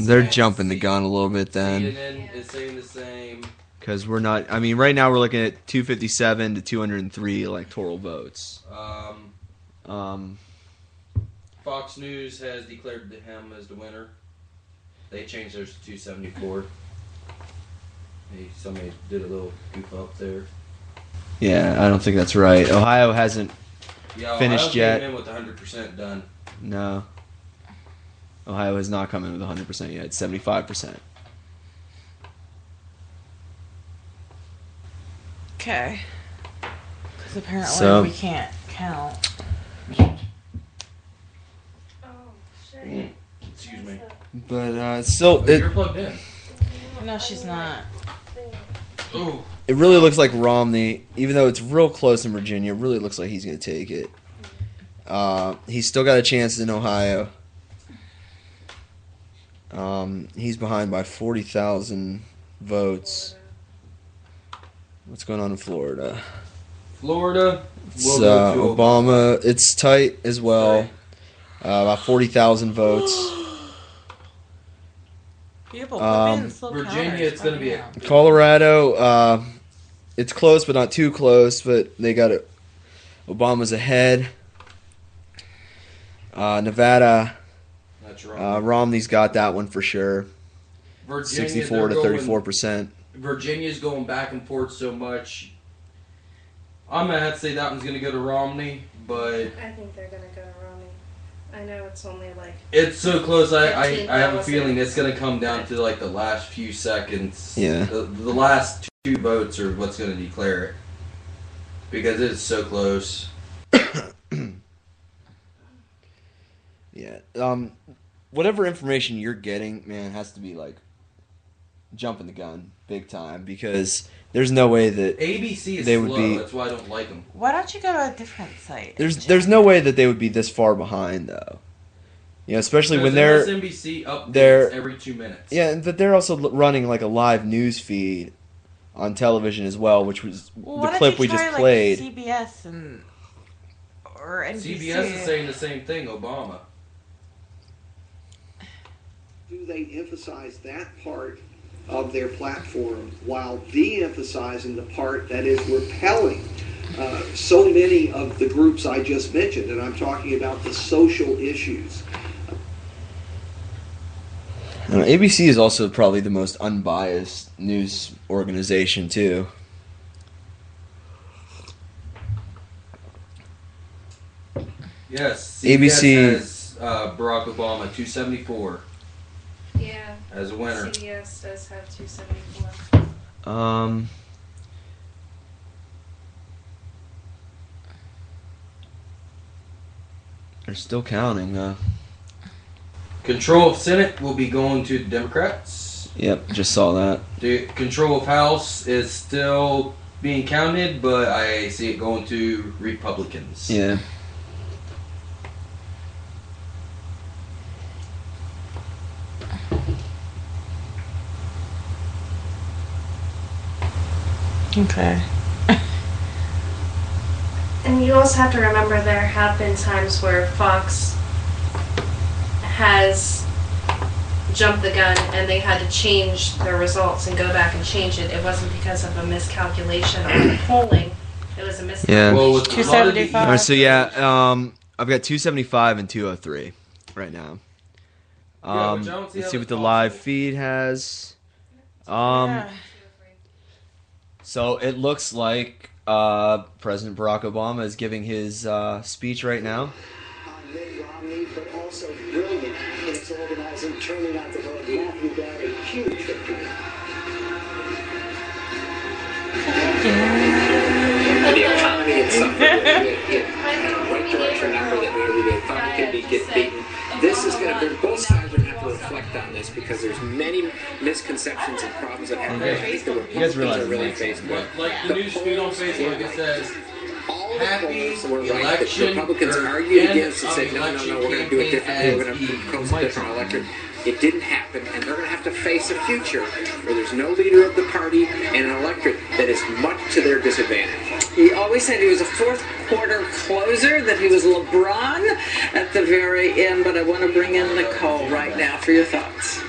They're jumping the gun a little bit then, CNN is saying the same. Because we're not. I mean, right now we're looking at 257 to 203 electoral votes. Um, Um, Fox News has declared him as the winner. They changed theirs to 274. Hey, somebody did a little goof up there. yeah, I don't think that's right. Ohio hasn't. Yeah, Finished Ohio yet. Came in with 100% done. No. Ohio has not come in with 100% yet. It's 75%. Okay. Because apparently So- we can't count. Oh, shit. Excuse me. But uh, it's still, Oh, it, you're plugged in. No, she's not. Ooh. it really looks like Romney, even though it's real close in Virginia, it really looks like he's going to take it. Uh, he's still got a chance in Ohio. Um, he's behind by 40,000 votes. What's going on in Florida? Florida. It's We'll uh, go to Obama. It's tight as well. Tight. Uh, about 40,000 votes. People, Um, slow Virginia, counters, it's gonna be a- Colorado, uh, it's close but not too close, but they got it. Obama's ahead. Uh, Nevada, That's uh. Romney's got that one for sure. Virginia, 64 to 34%. Virginia's going back and forth so much. I'm gonna have to say that one's gonna go to Romney, but I think they're gonna go to Romney. I know it's only like it's so close. I, I, I have a feeling it's gonna come down to like the last few seconds. Yeah. The, the last two votes are what's gonna declare it because it's so close. Yeah. Um, whatever information you're getting, man, has to be like jumping the gun big time because there's no way that ABC is They would slow. be- That's why I don't like them. Why don't you go to a different site? there's there's no way that they would be this far behind though. You know, especially when they're MSNBC updates they're- every two minutes. Yeah, but they're also running like a live news feed on television as well, which was Well, the why don't clip you we try, just like, played. CBS and or NBC. CBS is saying the same thing. Obama. do they emphasize that part of their platform while de-emphasizing the part that is repelling uh, so many of the groups I just mentioned, and I'm talking about the social issues. Uh, ABC is also probably the most unbiased news organization too. Yes, ABC CBS has uh, Barack Obama 274 yeah. As a winner. CBS does have two seventy four. Um, they're still counting. Uh, Control of Senate will be going to the Democrats. yep, just saw that. The control of House is still being counted, but I see it going to Republicans. Yeah. Okay. And you also have to remember there have been times where Fox has jumped the gun and they had to change their results and go back and change it. It wasn't because of a miscalculation on the polling. It It was a mistake. Yeah. Well, with Two seventy All five. right, so yeah, um, I've got 275 and 203 right now. Um, but I don't see let's see what the live feed has. Um, Yeah. So it looks like uh, President Barack Obama is giving his uh, speech right now. on Mitt Romney, but also brilliant in its organizing, turning out the vote. Matthew Barry, huge victory. the economy itself really in the right direction. Remember that we, we thought we could be get beaten. This is going to, both sides are going to have to reflect on this because there's many misconceptions and problems that happen. I think the You guys Republicans are really this. facing. Like, like the news feed on Facebook, it says All the Happy polls were right. The Republicans argued against and said, no, no, no, we're going to do it differently. We're going to campaign propose a different Mike electorate. It didn't happen, and they're going to have to face a future where there's no leader of the party and an electorate that is much to their disadvantage. He always said he was a fourth quarter closer, that he was LeBron at the very end, but I want to bring in Nicole right now for your thoughts.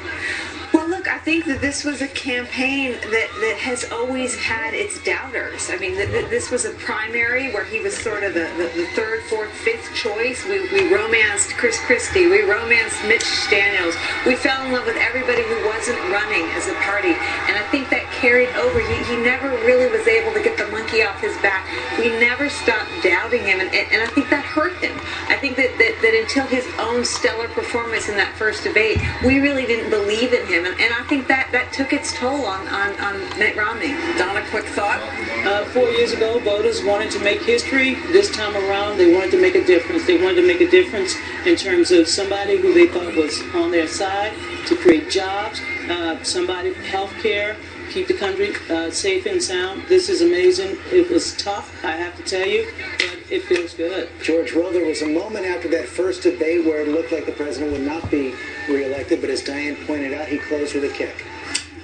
Think that this was a campaign that, that has always had its doubters. I mean, th- th- this was a primary where he was sort of the, the, the third, fourth, fifth choice. We, we romanced Chris Christie. We romanced Mitch Daniels. We fell in love with everybody who wasn't running as a party. And I think that carried over. He, he never really was able to get the monkey off his back. We never stopped doubting him. And, and, and I think that hurt him. I think that, that, that until his own stellar performance in that first debate, we really didn't believe in him. And, and I think that, that took its toll on, on, on Mitt Romney. Donna, quick thought. Uh, four years ago, voters wanted to make history. This time around, they wanted to make a difference. They wanted to make a difference in terms of somebody who they thought was on their side to create jobs, uh, somebody, health care, keep the country uh, safe and sound. This is amazing. It was tough, I have to tell you, but it feels good. George, well, there was a moment after that first debate where it looked like the president would not be reelected, but as Diane pointed out, he closed with a kick.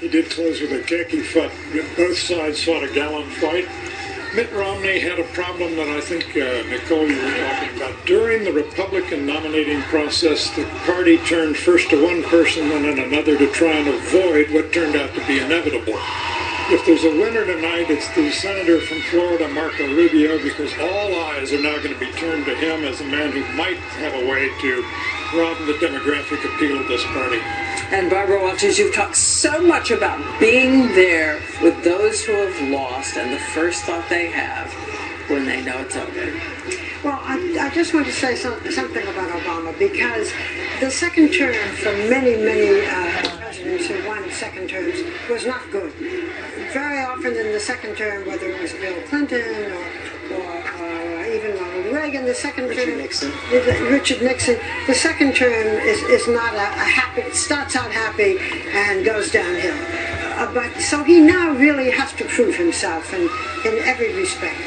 He did close with a kick. He fought, both sides fought a gallant fight. Mitt Romney had a problem that I think, uh, Nicole, you were talking about. During the Republican nominating process, the party turned first to one person and then another to try and avoid what turned out to be inevitable. If there's a winner tonight, it's the senator from Florida, Marco Rubio, because all eyes are now going to be turned to him as a man who might have a way to broaden the demographic appeal of this party. And Barbara Walters, you've talked so much about being there with those who have lost and the first thought they have when they know it's over. Well, I, I just want to say some, something about Obama because the second term for many, many uh, presidents who won second terms was not good. Very often in the second term, whether it was Bill Clinton or, or uh, even Ronald Reagan, the second Richard term, Nixon. Richard Nixon, the second term is, is not a, a happy, it starts out happy and goes downhill. Uh, but so he now really has to prove himself in, in every respect.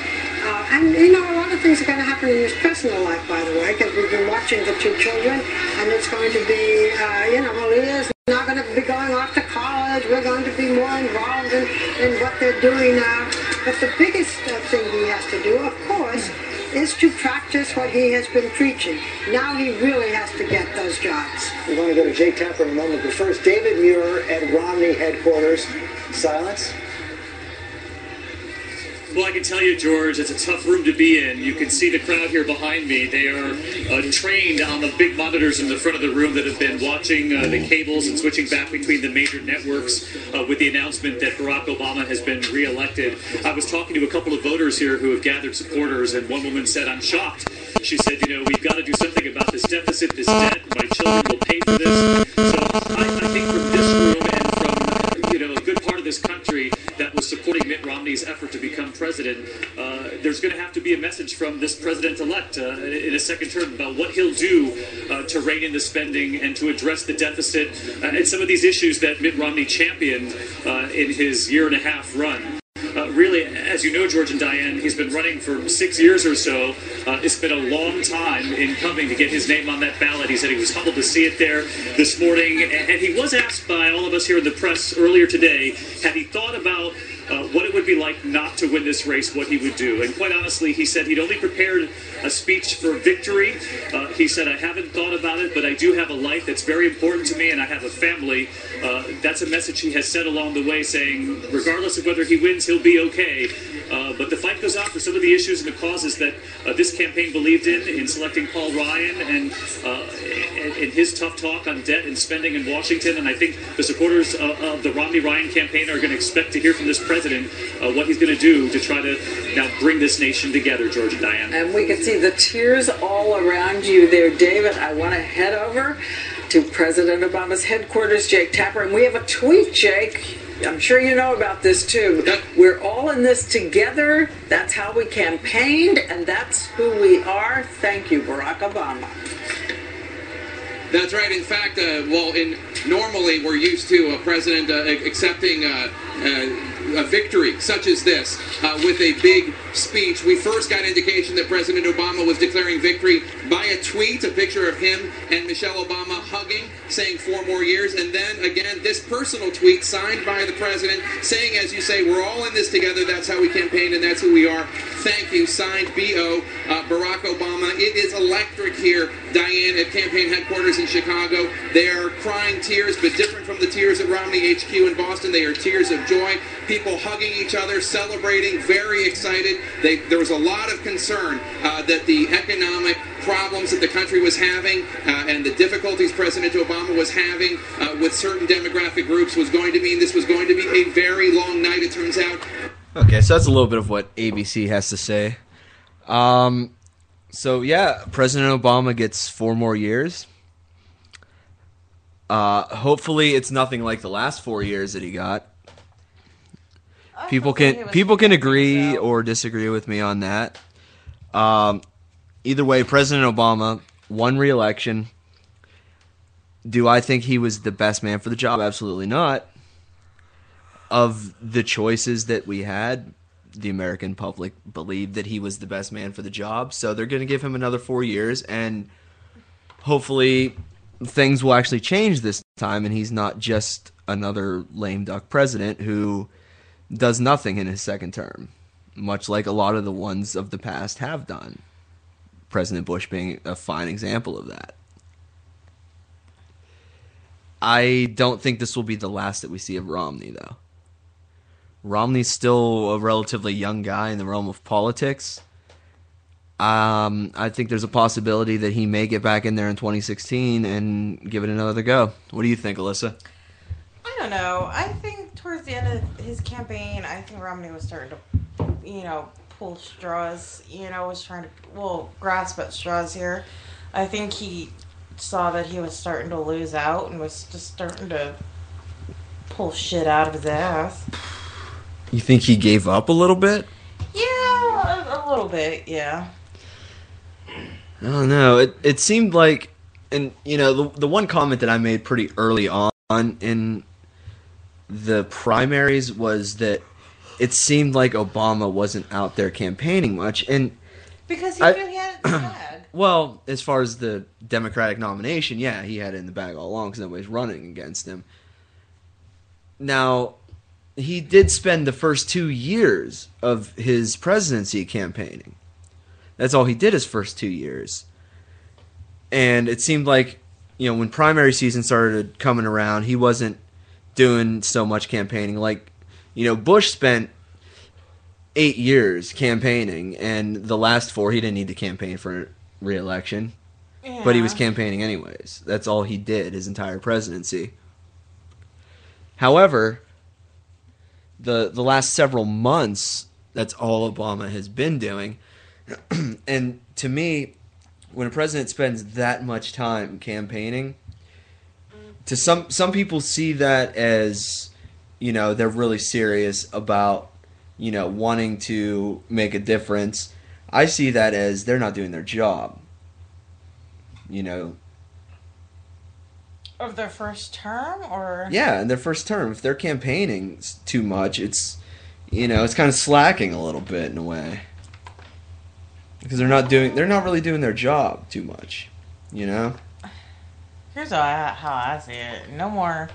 Uh, and you know, a lot of things are going to happen in his personal life, by the way, because we've been watching the two children, and it's going to be, uh, you know, is not going to be going off to college. We're going to be more involved in, in what they're doing now. But the biggest uh, thing he has to do, of course, is to practice what he has been preaching. Now he really has to get those jobs. We're going to go to Jake Tapper in a moment, but first, David Muir at Romney headquarters. Silence. Well, I can tell you, George, it's a tough room to be in. You can see the crowd here behind me. They are uh, trained on the big monitors in the front of the room that have been watching uh, the cables and switching back between the major networks uh, with the announcement that Barack Obama has been reelected. I was talking to a couple of voters here who have gathered supporters, and one woman said, I'm shocked. She said, You know, we've got to do something about this deficit, this debt. My children will pay for this. So I, I think from this room and from, you know, a good part of this country that was supporting Mitt Romney's effort to become president, uh, there's going to have to be a message from this president-elect uh, in a second term about what he'll do uh, to rein in the spending and to address the deficit uh, and some of these issues that Mitt Romney championed uh, in his year and a half run. Uh, really, as you know, George and Diane, he's been running for six years or so. Uh, it's been a long time in coming to get his name on that ballot. He said he was humbled to see it there this morning. And, he was asked by all of us here in the press earlier today had he thought about uh, what it would be like not to win this race, what he would do. And quite honestly, he said he'd only prepared a speech for victory. Uh, he said, I haven't thought about it, but I do have a life that's very important to me, and I have a family. Uh, that's a message he has said along the way, saying, regardless of whether he wins, he'll be okay. Uh, but the fight goes on for some of the issues and the causes that uh, this campaign believed in, in selecting Paul Ryan and, uh, and his tough talk on debt and spending in Washington. And I think the supporters of the Romney Ryan campaign are going to expect to hear from this president uh, what he's going to do to try to now bring this nation together, George and Diane. And we can see the tears all around you there, David. I want to head over to President Obama's headquarters, Jake Tapper, and we have a tweet, Jake. I'm sure you know about this too. We're all in this together. That's how we campaigned, and that's who we are. Thank you, Barack Obama. That's right. In fact, uh, well, in normally we're used to a president uh, accepting uh, a victory such as this uh, with a big speech. We first got indication that President Obama was declaring victory by a tweet, a picture of him and Michelle Obama hugging, saying four more years, and then again this personal tweet signed by the president saying, as you say, we're all in this together. That's how we campaigned, and that's who we are. Thank you. Signed B.O. Uh, Barack Obama. It is electric here, Diane, at campaign headquarters in Chicago. They are crying tears, but different from the tears at Romney HQ in Boston. They are tears of joy. People hugging each other, celebrating, very excited. They, there was a lot of concern uh, that the economic problems that the country was having uh, and the difficulties President Obama was having uh, with certain demographic groups was going to mean this was going to be a very long night, it turns out. Okay, so that's a little bit of what ABC has to say. Um, so yeah, President Obama gets four more years. Uh, hopefully, it's nothing like the last four years that he got. People can people can agree or disagree with me on that. Um, either way, President Obama won re-election. Do I think he was the best man for the job? Absolutely not. Of the choices that we had, the American public believed that he was the best man for the job. So they're going to give him another four years, and hopefully things will actually change this time, and he's not just another lame duck president who does nothing in his second term, much like a lot of the ones of the past have done. President Bush being a fine example of that. I don't think this will be the last that we see of Romney, though. Romney's still a relatively young guy in the realm of politics. Um, I think there's a possibility that he may get back in there in 2016 and give it another go. What do you think, Alyssa? I don't know. I think towards the end of his campaign, I think Romney was starting to, you know, pull straws. You know, was trying to well grasp at straws here. I think he saw that he was starting to lose out and was just starting to pull shit out of his ass. You think he gave up a little bit? Yeah, a, a little bit. Yeah. I don't know. It it seemed like, and you know, the the one comment that I made pretty early on in the primaries was that it seemed like Obama wasn't out there campaigning much, and Because he I- knew he had it in the bag. well, as far as the Democratic nomination, yeah, he had it in the bag all along because nobody's running against him. Now, he did spend the first two years of his presidency campaigning. That's all he did his first two years. And it seemed like, you know, when primary season started coming around, he wasn't doing so much campaigning. Like, you know, Bush spent eight years campaigning, and the last four he didn't need to campaign for re-election, but he was campaigning anyways. That's all he did his entire presidency. However, the the last several months, that's all Obama has been doing, and to me, when a president spends that much time campaigning, to some some people see that as you know they're really serious about you know wanting to make a difference. I see that as they're not doing their job you know. Of their first term, or? Yeah in their first term. If they're campaigning too much it's you know it's kind of slacking a little bit in a way. Because they're not doing they're not really doing their job too much you know Here's how I, how I see it. No more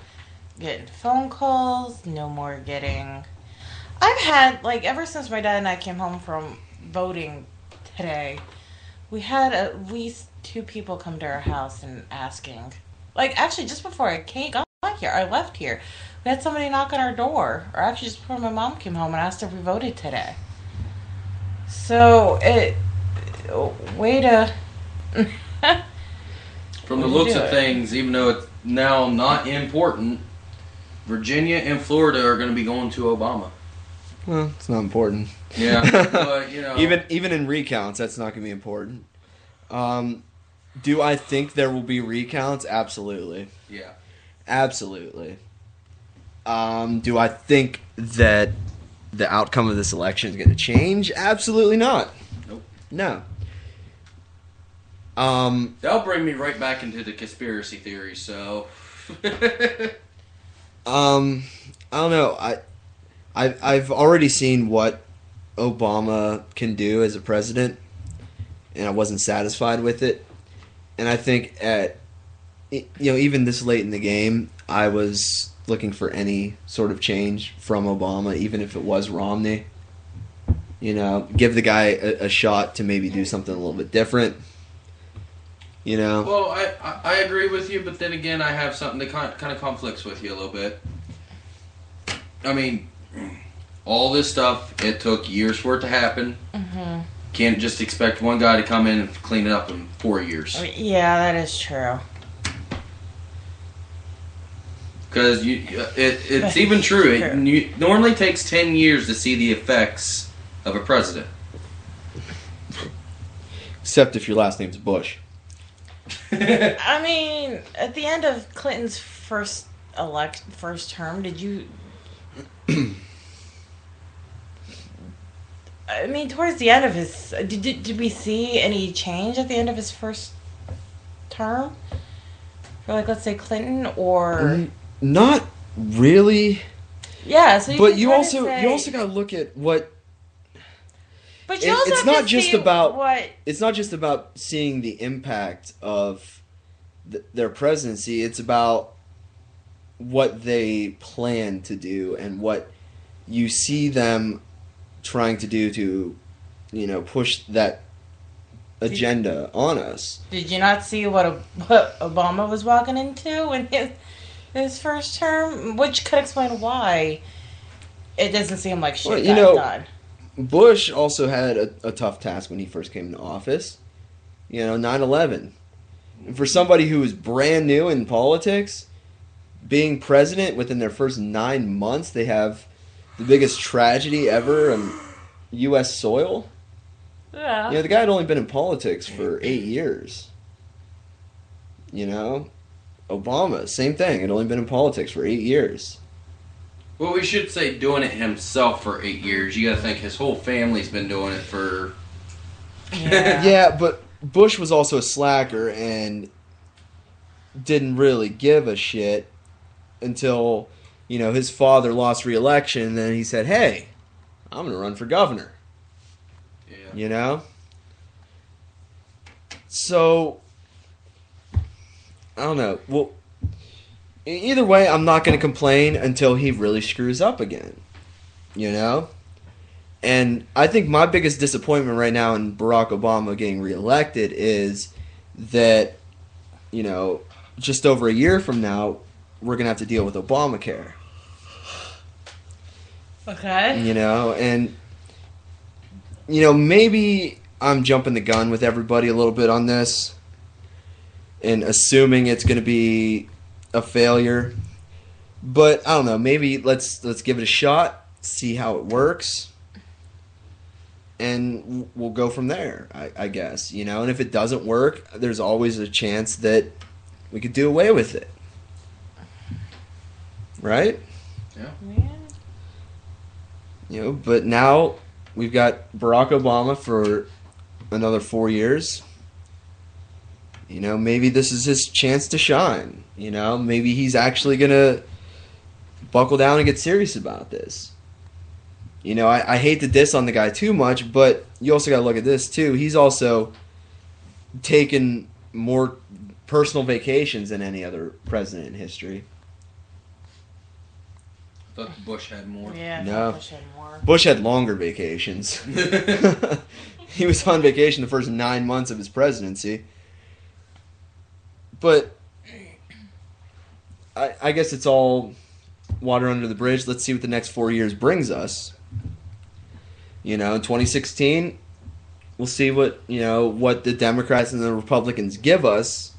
getting phone calls. No more getting. I've had like ever since my dad and I came home from voting today, we had at least two people come to our house and asking. Like actually, just before I came got here, I left here. We had somebody knock on our door, or actually just before my mom came home and asked if we voted today. So it way to. From the looks do of things, even though it's now not important, Virginia and Florida are going to be going to Obama. Well, it's not important. Yeah, but, you know. even even in recounts, that's not going to be important. Um, do I think there will be recounts? Absolutely, Yeah. absolutely. Um, do I think that the outcome of this election is going to change? Absolutely not. Nope. No. Um, That'll bring me right back into the conspiracy theory. So, Um, I don't know. I, I, I've already seen what Obama can do as a president, and I wasn't satisfied with it. And I think at, you know, even this late in the game, I was looking for any sort of change from Obama, even if it was Romney. You know, give the guy a, a shot to maybe do something a little bit different. You know. well, I, I I agree with you, but then again, I have something that kind kind of conflicts with you a little bit. I mean, all this stuff it took years for it to happen. hmm Can't just expect one guy to come in and clean it up in four years. Yeah, that is true. Because you, it, it's even true. It you, normally takes ten years to see the effects of a president. Except if your last name's Bush. I mean, at the end of Clinton's first elect first term, did you? I mean, towards the end of his, did, did did we see any change at the end of his first term? For like, let's say Clinton, or Mm, Not really. yeah. So you but you also say- you also got to look at what But you it- also it's not to just about what. it's not just about seeing the impact of th- their presidency it's about what they plan to do and what you see them trying to do to you know push that agenda on us Did you not see what, O- what Obama was walking into in his his first term? Which could explain why it doesn't seem like shit Well, you got know, done. Bush also had a, a tough task when he first came into office. You know, 9 11. And for somebody who was brand new in politics, being president within their first nine months, they have the biggest tragedy ever on U.S. soil. Yeah. You know, the guy had only been in politics for eight years. You know, Obama, same thing, had only been in politics for eight years. Well, we should say doing it himself for eight years. You got to think his whole family's been doing it for. yeah, but Bush was also a slacker and didn't really give a shit until, you know, his father lost re-election and then he said, "Hey, I'm going to run for governor." Yeah. You know? So I don't know. Well, either way, I'm not going to complain until he really screws up again. You know? And I think my biggest disappointment right now in Barack Obama getting reelected is that, you know, just over a year from now, we're going to have to deal with Obamacare. Okay. You know, and, you know, maybe I'm jumping the gun with everybody a little bit on this and assuming it's going to be a failure. But I don't know, maybe let's let's give it a shot, see how it works and we'll go from there. I, I guess you know, and if it doesn't work, there's always a chance that we could do away with it, right? Yeah. You know, but now we've got Barack Obama for another four years. You know, maybe this is his chance to shine. You know, maybe he's actually gonna buckle down and get serious about this. You know, I, I hate to diss on the guy too much, but you also got to look at this too. He's also taken more personal vacations than any other president in history. thought Bush had more. Yeah, No. Bush had more. Bush had longer vacations. he was on vacation the first nine months of his presidency. But I, I guess it's all water under the bridge. Let's see what the next four years brings us. You know, in 2016, we'll see what you know what the Democrats and the Republicans give us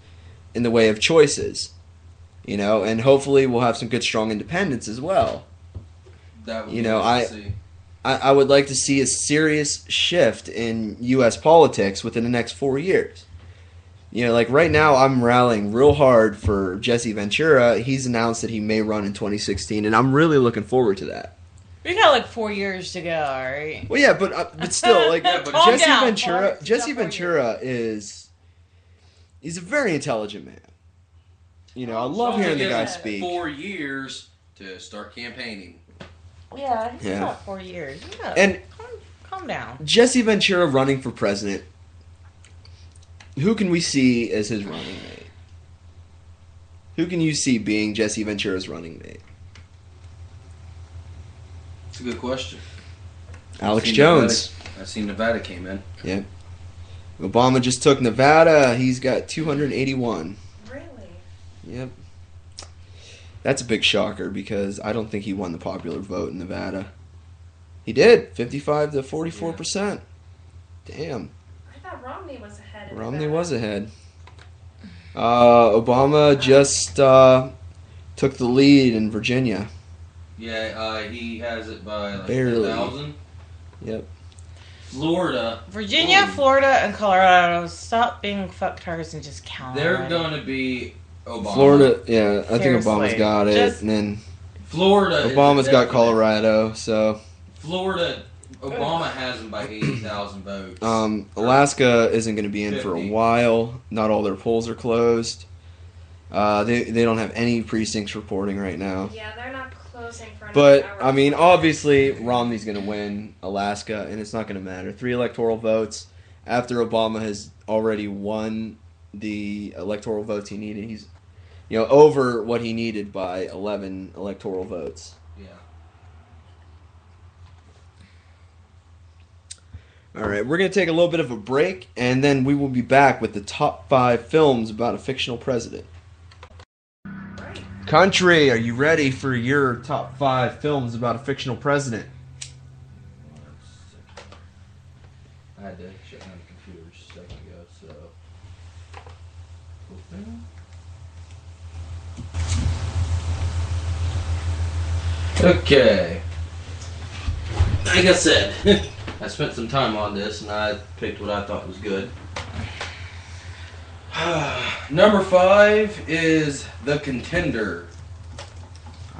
in the way of choices. You know, and hopefully we'll have some good, strong independents as well. That would You be know, nice I- see. I, I would like to see a serious shift in U.S. politics within the next four years. You know, like right now, I'm rallying real hard for Jesse Ventura. He's announced that he may run in 2016, and I'm really looking forward to that. We got like four years to go, alright? Well, yeah, but uh, but still, like Yeah, but- Jesse down, Ventura, Paul. Jesse Ventura is he's a very intelligent man. You know, I love Only hearing the guy speak. Four years to start campaigning. Yeah, he's Yeah. got four years. Yeah. And- calm, calm down. Jesse Ventura running for president. Who can we see as his running mate? Who can you see being Jesse Ventura's running mate? It's a good question. Alex I've Jones. Nevada- I've seen Nevada came in. Yeah. Obama just took Nevada. He's got 281. Really? Yep. That's a big shocker because I don't think he won the popular vote in Nevada. He did, 55 to 44 percent. Damn, I thought Romney was ahead. In Romney Nevada. was ahead. Uh, Obama just uh, took the lead in Virginia. Yeah, uh, he has it by like Barely. 10,000. Yep. Florida, Virginia, Florida, and Colorado, stop being fucktards and just count. they're going to be Obama. Florida, yeah, I think Obama's got it, Just- and then Florida. Obama's got Colorado. So Florida, Obama has them by 80,000 votes. um, Alaska isn't going to be in for a while. Not all their polls are closed. Uh, they they don't have any precincts reporting right now. Yeah, they're not closing for But hour. I mean, obviously Romney's going to win Alaska, and it's not going to matter. Three electoral votes after Obama has already won the electoral votes he needed. He's you know over what he needed by eleven electoral votes. Yeah. All right, we're going to take a little bit of a break, and then we will be back with the top five films about a fictional president. Country, are you ready for your top five films about a fictional president? I had to shut down the computer just a second ago, so. Okay. Like I said, I spent some time on this and I picked what I thought was good. Number five is The Contender.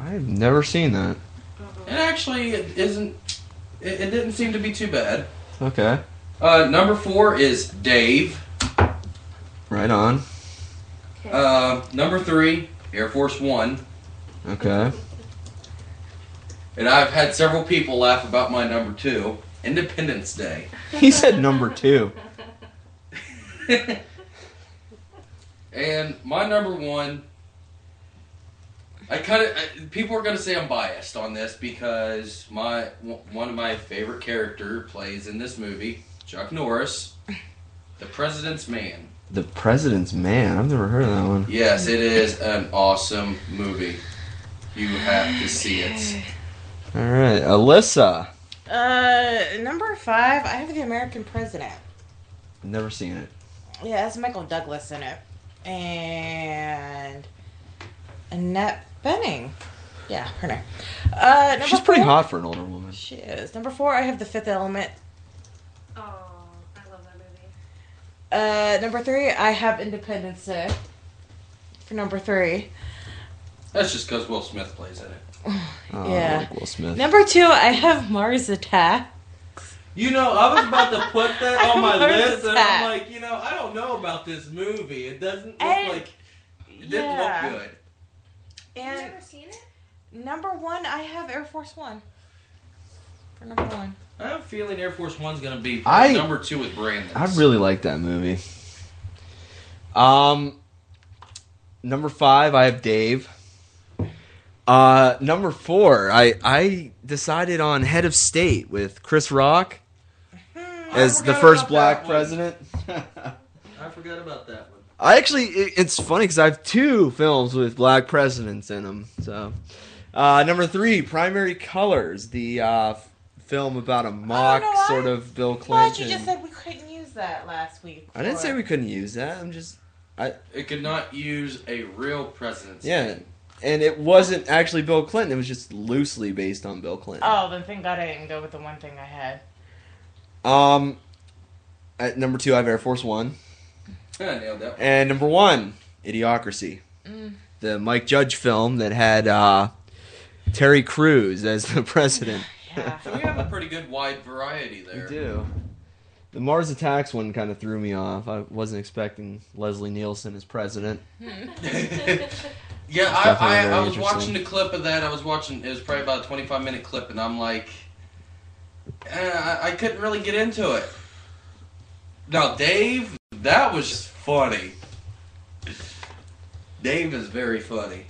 I've never seen that. It actually, it isn't. It, it didn't seem to be too bad. Okay, Uh, number four is Dave. right on. Uh, number three, Air Force One. Okay. And I've had several people laugh about my number two, Independence Day. He said number two. And my number one, I kind of people are going to say I'm biased on this because my one of my favorite character plays in this movie, Chuck Norris, the President's Man. The President's Man. I've never heard of that one. Yes, it is an awesome movie. You have to see it. All right, Alyssa. Uh, number five, I have the American President. Never seen it. Yeah, it's Michael Douglas in it, and Annette Bening. Yeah, her name. Uh, number She's pretty four- hot for an older woman. She is. Number four, I have The Fifth Element. Oh, I love that movie. Uh, number three, I have Independence Day. For number three. That's just because Will Smith plays in it. Oh, yeah. Like Will Smith. Number two, I have Mars Attack. You know, I was about to put that on my Mars list, and I'm like, you know, I don't know about this movie. It doesn't look And- like it didn't yeah. look good. And You've never seen it? number one, I have Air Force One. For number one. I have a feeling Air Force One's gonna be I- number two with Brandyn. I really like that movie. Um, number five, I have Dave. Uh, number four, I I decided on head of state with Chris Rock as the first black president. I forgot about that one. I actually, it, it's funny because I have two films with black presidents in them. So, uh, number three, Primary Colors, the uh, f- film about a mock no, I sort of Bill But Clinton. you just said we couldn't use that last week. I didn't say we couldn't use that. I'm just, I It could not use a real president's yeah, name. And it wasn't actually Bill Clinton. It was just loosely based on Bill Clinton. Oh, then thank God I didn't go with the one thing I had. Um, at number two, I have Air Force One, I nailed that one. and number one, Idiocracy, Mm. the Mike Judge film that had uh, Terry Crews as the president. So we have a pretty good wide variety there. We do. The Mars Attacks one kind of threw me off. I wasn't expecting Leslie Nielsen as president. Yeah, I, I, I was watching the clip of that. I was watching. It was probably about a twenty-five minute clip, and I'm like, eh, I, I couldn't really get into it. Now, Dave, that was just funny. Dave is very funny.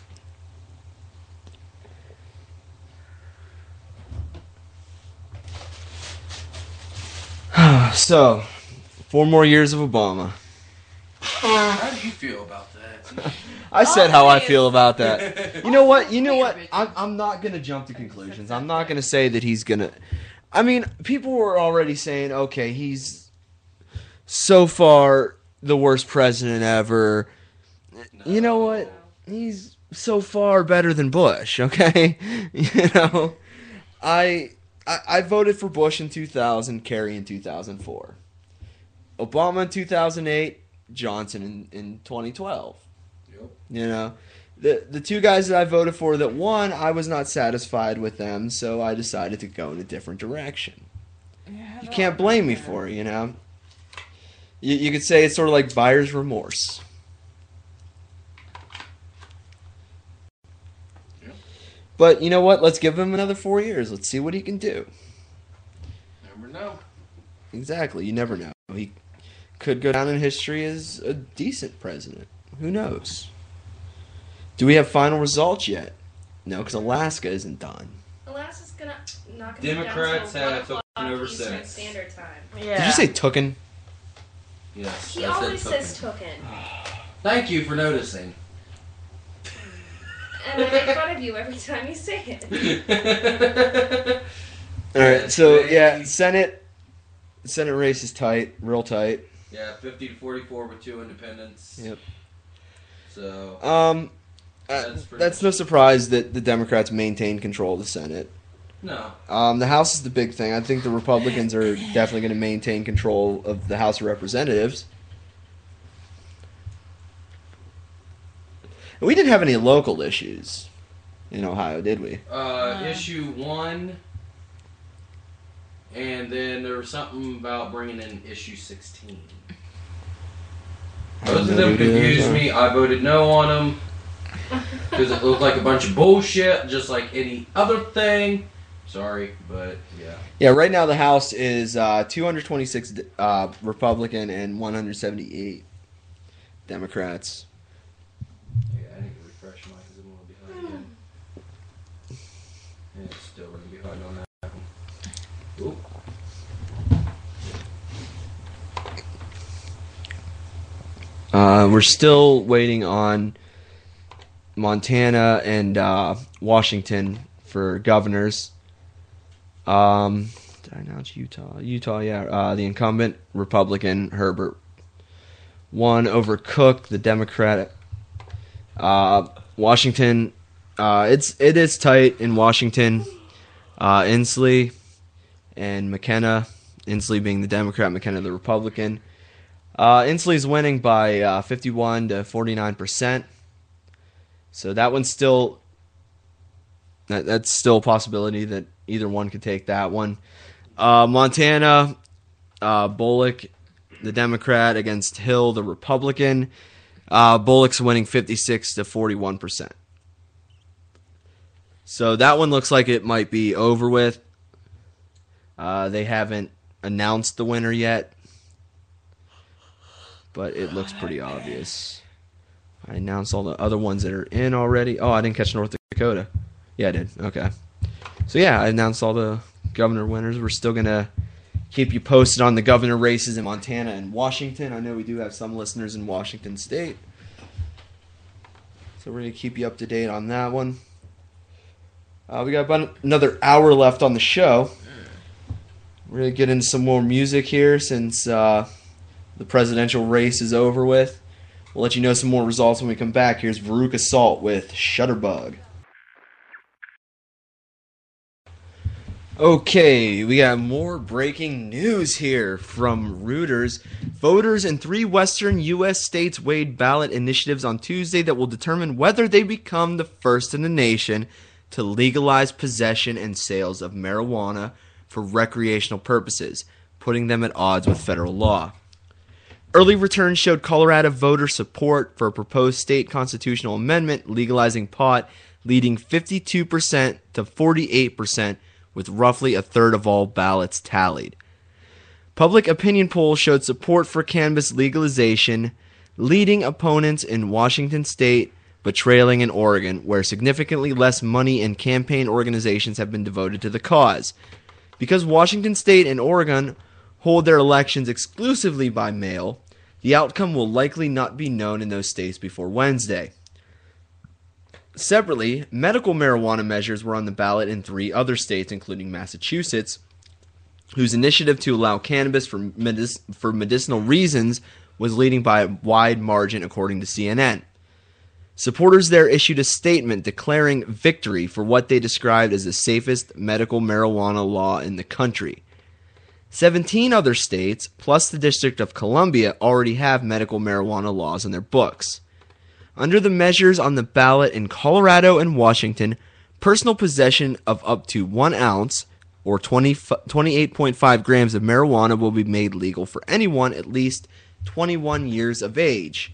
so, four more years of Obama. How do you feel about that? I said how I feel about that. You know what? You know what? I'm, I'm not going to jump to conclusions. I'm not going to say that he's going to. I mean, people were already saying, okay, he's so far the worst president ever. You know what? He's so far better than Bush, okay? you know? I, I I voted for Bush in 2000, Kerry in 2004. Obama in 2008, Johnson in, in 2012. You know, the the two guys that I voted for that won, I was not satisfied with them, so I decided to go in a different direction. You can't blame me for it, you know. You, you could say it's sort of like buyer's remorse. But you know what? Let's give him another four years. Let's see what he can do. Never know. Exactly. You never know. He could go down in history as a decent president. Who knows? Do we have final results yet? No, because Alaska isn't done. Alaska's gonna not gonna Democrats be done have till one taken o'clock over Eastern Senate. Standard Time. Yeah. Did you say Tooken? Yes. He I said always token. says token, Thank you for noticing. and I make fun of you every time you say it. All right. So yeah, Senate, Senate race is tight, real tight. Yeah, 50 to 44 with two independents. Yep. So. Um, uh, That's pretty that's no surprise that the Democrats maintain control of the Senate. No. Um, the House is the big thing. I think the Republicans are definitely going to maintain control of the House of Representatives. And we didn't have any local issues in Ohio, did we? Uh, issue one, and then there was something about bringing in issue 16. Both of them confused me. I voted no on them because it looked like a bunch of bullshit, just like any other thing. Sorry, but yeah. Yeah, right now the House is uh, 226 uh, Republican and 178 Democrats. Yeah, I need to refresh mine because I'm a little behind again. And it's still running behind on that one. Oop. Uh, we're still waiting on Montana and uh, Washington for governors. Um, did I announce Utah? Utah, yeah. Uh, the incumbent Republican Herbert won over Cooke, the Democrat. Uh, Washington, uh, it's it is tight in Washington. Uh, Inslee and McKenna. Inslee being the Democrat, McKenna the Republican. Uh, Inslee's winning by uh, 51 to 49 percent. So that one's still that, that's still a possibility that either one could take that one. Uh, Montana, uh, Bullock, the Democrat against Hill, the Republican. Uh, Bullock's winning 56 to 41 percent. So that one looks like it might be over with. Uh, they haven't announced the winner yet, but it looks pretty obvious. I announced all the other ones that are in already. Oh, I didn't catch North Dakota. Yeah, I did. Okay. So yeah, I announced all the governor winners. We're still gonna keep you posted on the governor races in Montana and Washington. I know we do have some listeners in Washington State. So we're gonna keep you up to date on that one. Uh, we got about another hour left on the show. We're gonna get into some more music here since uh, the presidential race is over with. We'll let you know some more results when we come back. Here's Veruca Salt with Shutterbug. Okay, we got more breaking news here from Reuters. Voters in three western U.S. states weighed ballot initiatives on Tuesday that will determine whether they become the first in the nation to legalize possession and sales of marijuana for recreational purposes, putting them at odds with federal law. Early returns showed Colorado voter support for a proposed state constitutional amendment legalizing pot, leading 52% to 48%, with roughly a third of all ballots tallied. Public opinion polls showed support for cannabis legalization, leading opponents in Washington state, but trailing in Oregon, where significantly less money and campaign organizations have been devoted to the cause. Because Washington state and Oregon hold their elections exclusively by mail, the outcome will likely not be known in those states before Wednesday. Separately, medical marijuana measures were on the ballot in three other states, including Massachusetts, whose initiative to allow cannabis for, for medicinal reasons was leading by a wide margin, according to CNN. Supporters there issued a statement declaring victory for what they described as the safest medical marijuana law in the country. 17 other states, plus the District of Columbia, already have medical marijuana laws in their books. Under the measures on the ballot in Colorado and Washington, personal possession of up to one ounce or 20, 28.5 grams of marijuana will be made legal for anyone at least 21 years of age.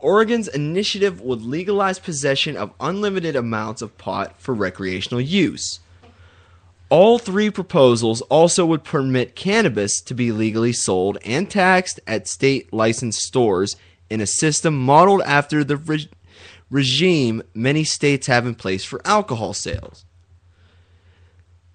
Oregon's initiative would legalize possession of unlimited amounts of pot for recreational use. All three proposals also would permit cannabis to be legally sold and taxed at state licensed stores in a system modeled after the re- regime many states have in place for alcohol sales.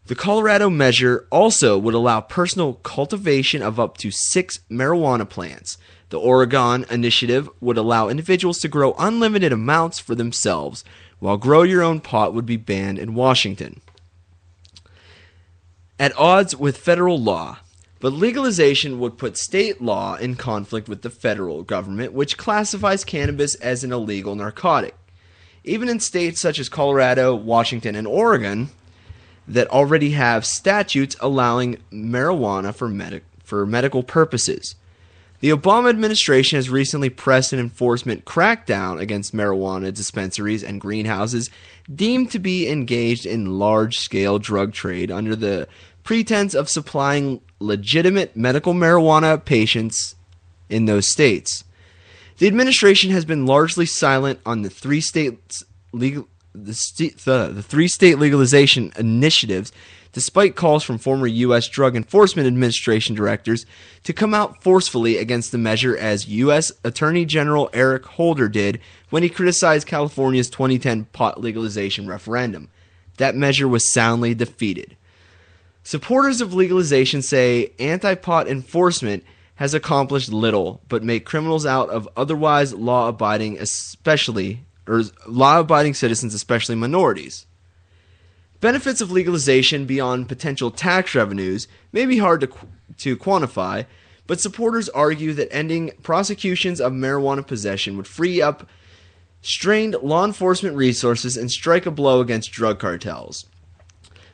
The Colorado measure also would allow personal cultivation of up to six marijuana plants. The Oregon initiative would allow individuals to grow unlimited amounts for themselves, while grow your own pot would be banned in Washington. At odds with federal law, but legalization would put state law in conflict with the federal government, which classifies cannabis as an illegal narcotic. Even in states such as Colorado, Washington, and Oregon that already have statutes allowing marijuana for, medic- for medical purposes. The Obama administration has recently pressed an enforcement crackdown against marijuana dispensaries and greenhouses deemed to be engaged in large scale drug trade under the pretense of supplying legitimate medical marijuana patients in those states. The administration has been largely silent on the three states legal the, st- the, the three state legalization initiatives despite calls from former U.S. Drug Enforcement Administration directors to come out forcefully against the measure, as U.S. Attorney General Eric Holder did when he criticized California's 2010 pot legalization referendum. That measure was soundly defeated. Supporters of legalization say anti pot enforcement has accomplished little but make criminals out of otherwise law abiding, especially, or law abiding citizens, especially minorities. Benefits of legalization beyond potential tax revenues may be hard to, to quantify, but supporters argue that ending prosecutions of marijuana possession would free up strained law enforcement resources and strike a blow against drug cartels.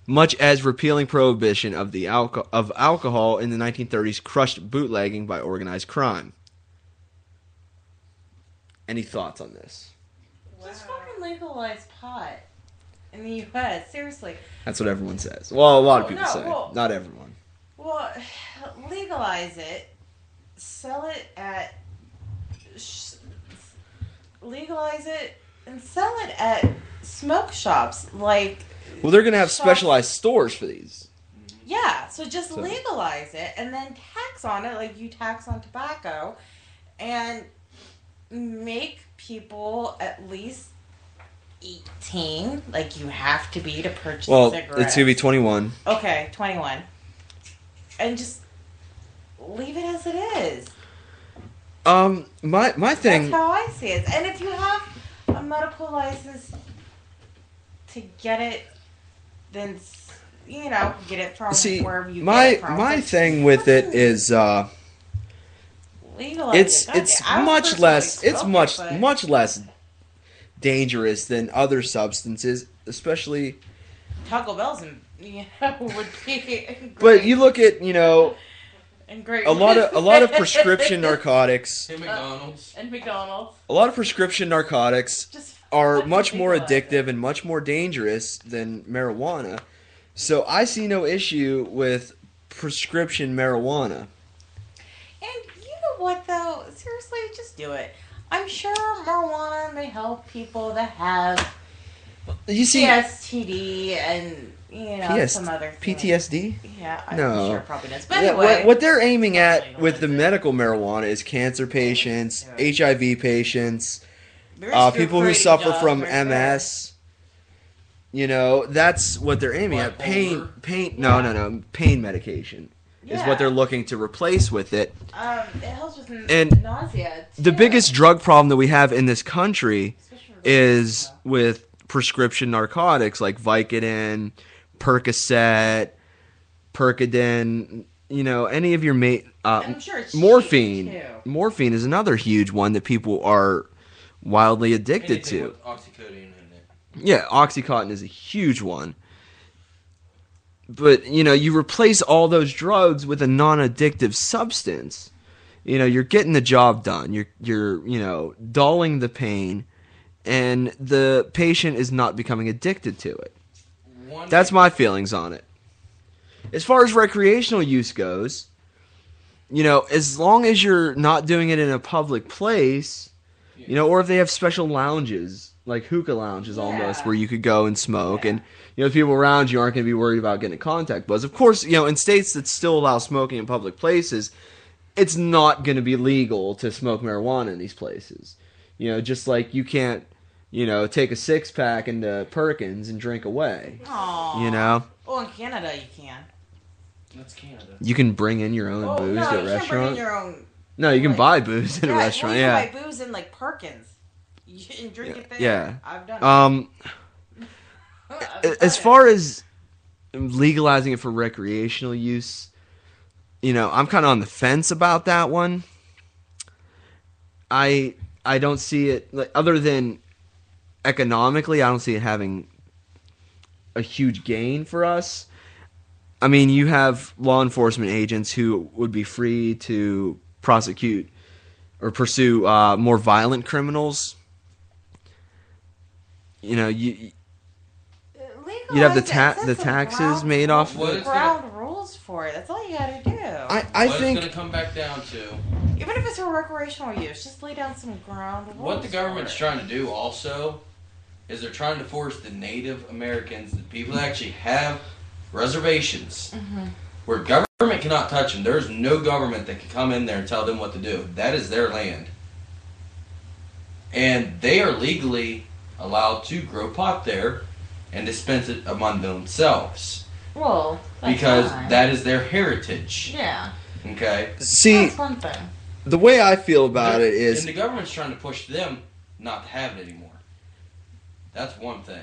Much as repealing prohibition of, the alco- of alcohol in the 1930s crushed bootlegging by organized crime. Any thoughts on this? Just fucking legalize pot in the U.S. Seriously. That's what everyone says. Well, a lot of people no, say. well- Not everyone. Well, legalize it, sell it at, sh- legalize it and sell it at smoke shops. Like, Well, they're going to have specialized stores for these. yeah, so just So- legalize it and then tax on it like you tax on tobacco, and make people at least 18, like you have to be to purchase Well, cigarettes. it's gonna be 21. Okay, 21. And just leave it as it is. Um, my my thing. That's how I see it. And if you have a medical license to get it, then you know get it from See, wherever you my get it from. my thing with it is uh, legalize it's it. It's damn, I was much less it's smoking, much but- much less dangerous than other substances, especially. Taco Bell's and you know would be. But you look at you know and great a lot of a lot of prescription narcotics. Hey, McDonald's. and McDonald's. A lot of prescription narcotics are much more addictive and much more dangerous than marijuana. So I see no issue with prescription marijuana. And you know what though? Seriously, just do it. I'm sure marijuana may help people that have You see, PSTD and you know PS some other things. PTSD? Yeah, I'm No. sure it probably does. But Yeah, anyway, what, what they're aiming at with the medical marijuana is cancer patients, HIV patients, uh, people who suffer from right there. MS. You know, that's what they're aiming at. Pain, pain. No, no, no. Pain medication is what they're looking to replace with it. um, it helps with And nausea. The biggest drug problem that we have in this country is with prescription narcotics like Vicodin, Percocet, Percodan. You know, any of your mate. Uh, I'm sure it's morphine. Morphine is another huge one that people are wildly addicted Anything to. oxycodone. Yeah, OxyContin is a huge one. But, you know, you replace all those drugs with a non-addictive substance. You know, you're getting the job done. You're you're, you know, dulling the pain and the patient is not becoming addicted to it. That's my feelings on it. As far as recreational use goes, you know, as long as you're not doing it in a public place, you know, or if they have special lounges, like hookah lounges almost, where you could go and smoke, and you know, the people around you aren't going to be worried about getting a contact buzz. Of course, you know, in states that still allow smoking in public places, it's not going to be legal to smoke marijuana in these places. You know, just like you can't, you know, take a six pack into Perkins and drink away. Aw. You know, Oh, in Canada you can. That's Canada. you can bring in your own Oh, booze no, to a you can't bring in restaurant. your own. No, you can buy booze in a restaurant. well, you can buy booze in like Perkins. You can drink it there. Yeah. I've done. Um, it. as far as legalizing it for recreational use, you know, I'm kind of on the fence about that one. I I don't see it like other than economically, I don't see it having a huge gain for us. I mean, you have law enforcement agents who would be free to prosecute or pursue uh, more violent criminals. You know, you you'd have the Legalize ta- the taxes ground made off. What of it's ground rules for it. That's all you gotta do. I, I what think it's going to come back down to Even if it's for recreational use, just lay down some ground rules. what the government's for it. trying to do also is they're trying to force the Native Americans, the people that actually have reservations, Mhm. Where government cannot touch them. There's no government that can come in there and tell them what to do. That is their land. And they are legally allowed to grow pot there and dispense it among themselves. Well, that's because fine. that is their heritage. Yeah. Okay? See, That's one thing. the way I feel about it is And the government's trying to push them not to have it anymore. That's one thing.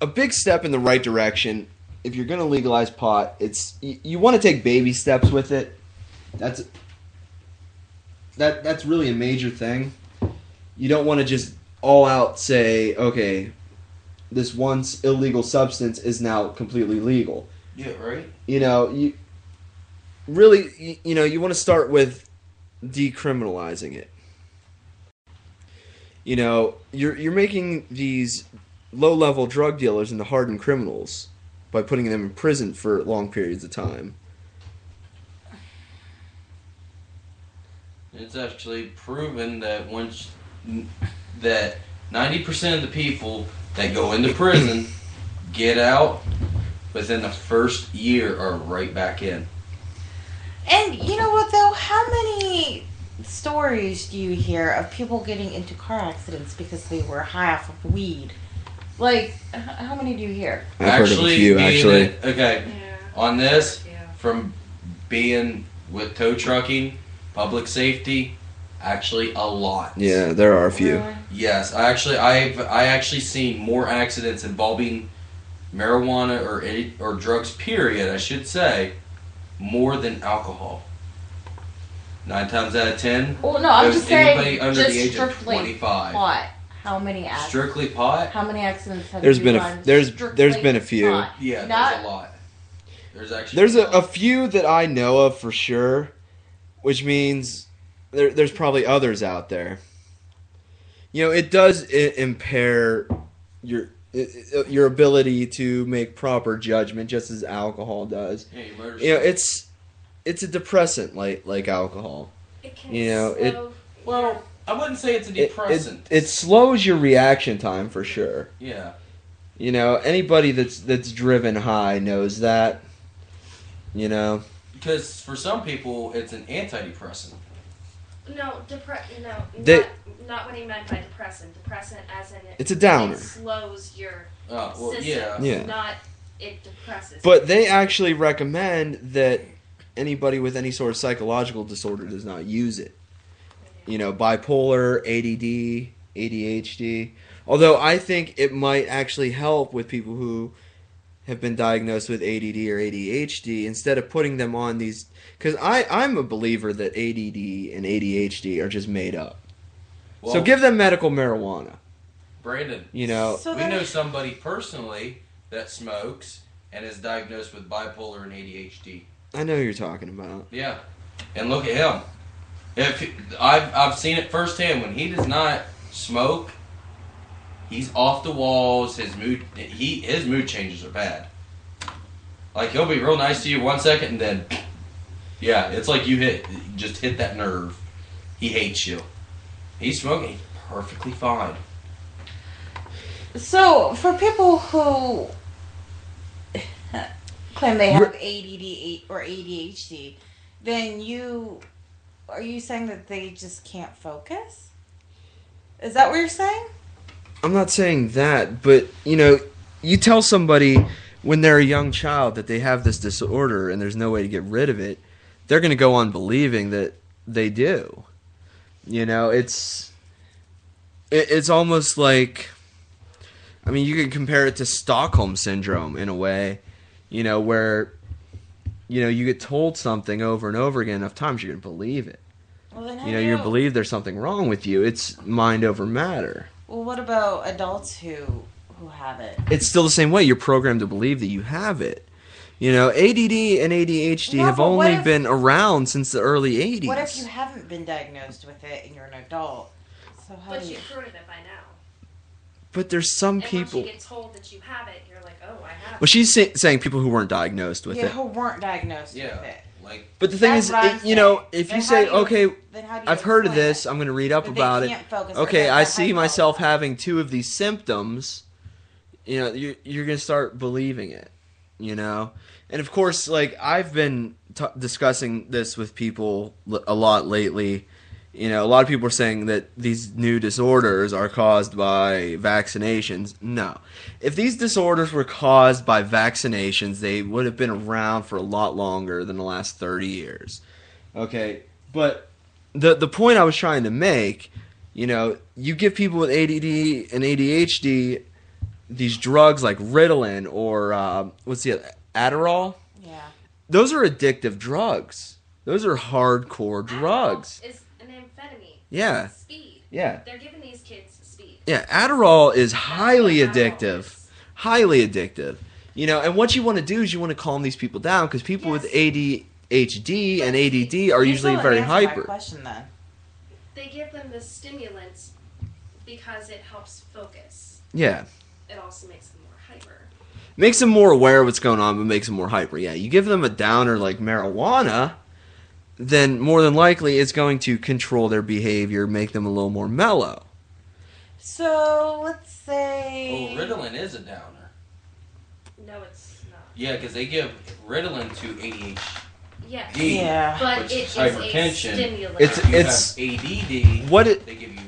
a big step in the right direction. If you're going to legalize pot, it's you, you want to take baby steps with it. That's that that's really a major thing. You don't want to just all out say, okay, this once illegal substance is now completely legal. Yeah, right? You know, you really you, you know, you want to start with decriminalizing it. You know, you're you're making these low-level drug dealers into hardened criminals by putting them in prison for long periods of time. It's actually proven that once that 90% of the people that go into prison get out within the first year are right back in. And you know what though? How many stories do you hear of people getting into car accidents because they were high off of weed? Like, h- how many do you hear? I've heard of a actually, few, being actually. it- okay, on this, from being with tow trucking, public safety, actually a lot. Yeah, there are a few. Yes, I actually, I've, I actually seen more accidents involving marijuana or any, or drugs. Period, I should say, more than alcohol. Nine times out of ten. Well, no, I'm goes just anybody saying, under just the age of strictly twenty-five. pot. How many accidents? Strictly pot. How many accidents have There's you been a there's there's been a few. pot? Yeah, Not- there's a lot. There's actually There's a, a few that I know of for sure, which means there, there's probably others out there. You know, it does i impair your i- i- your ability to make proper judgment, just as alcohol does. Yeah, your motor You know, it's it's a depressant like like alcohol. you know, it Well, I wouldn't say it's a it, it depressant. it slows your reaction time for sure. yeah. You know, anybody that's that's driven high knows that. You know, Because for some people, it's an antidepressant. No, depre- No, They- not, not what he meant by depressant. Depressant, as in it. It's a downer. It slows your Oh, well, system. yeah. Yeah. Not it depresses. But they actually recommend that anybody with any sort of psychological disorder does not use it. You know, bipolar, ADD, ADHD. Although I think it might actually help with people who have been diagnosed with ADD or ADHD instead of putting them on these cuz I I'm a believer that ADD and ADHD are just made up. so give them medical marijuana. Brandyn, You know, we know somebody personally that smokes and is diagnosed with bipolar and ADHD. I know who you're talking about. Yeah, and look at him. If I've I've seen it firsthand when he does not smoke, he's off the walls. His mood he his mood changes are bad. Like he'll be real nice to you one second and then, yeah, it's like you hit just hit that nerve. He hates you. He's smoking. He's perfectly fine. So, for people who claim they have ADD or ADHD, then you are you saying that they just can't focus? Is that what you're saying? I'm not saying that, but you know, you tell somebody when they're a young child that they have this disorder and there's no way to get rid of it, they're going to go on believing that they do. You know, it's it, it's almost like I mean, you can compare it to Stockholm syndrome in a way, you know, where you know, you get told something over and over again enough times you're going to believe it. Well, then how You know, do you believe there's something wrong with you. It's mind over matter. Well, what about adults who who have it? it's still the same way. You're programmed to believe that you have it. You know, ADD and ADHD No, have only if- been around since the early 80s. What if you haven't been diagnosed with it and you're an adult? So how but do you? you've proven it by now. but there's some And people. once you get told that you have it, you're like, oh, I have Well, she's say- saying people who weren't diagnosed with it. yeah, it. who weren't diagnosed Yeah, with it. like. But the thing That's is, what I'm it- you know, saying. if Then you how say, do you- okay, then how do you I've heard of explain this, I'm going to read up that they about it. can't focus or Okay, that I they're see hyper- myself having two of these symptoms. You know, you're, you're going to start believing it, you know? And of course, like, I've been t- discussing this with people l- a lot lately. You know, a lot of people are saying that these new disorders are caused by vaccinations. No. If these disorders were caused by vaccinations, they would have been around for a lot longer than the last 30 years. Okay, but the the point I was trying to make, you know, you give people with ADD and ADHD these drugs like Ritalin or uh, what's the other, Adderall. Yeah. Those are addictive drugs. Those are hardcore drugs. Is. Yeah. Speed. Yeah. They're giving these kids speed. Yeah, Adderall is highly addictive. Highly addictive. You know, and what you want to do is you want to calm these people down because people with ADHD and ADD are usually very didn't my hyper. question then. They give them the stimulants because it helps focus. Yeah. It also makes them more hyper. makes them more aware of what's going on, but makes them more hyper. Yeah, you give them a downer like marijuana, then more than likely it's going to control their behavior, make them a little more mellow. So let's Oh, say. Ritalin is a downer. No, it's not. Yeah, because they give Ritalin to ADHD. Yes. Yeah. But which it is is a hypertension. stimulant. It's You it's have ADD. what it They give you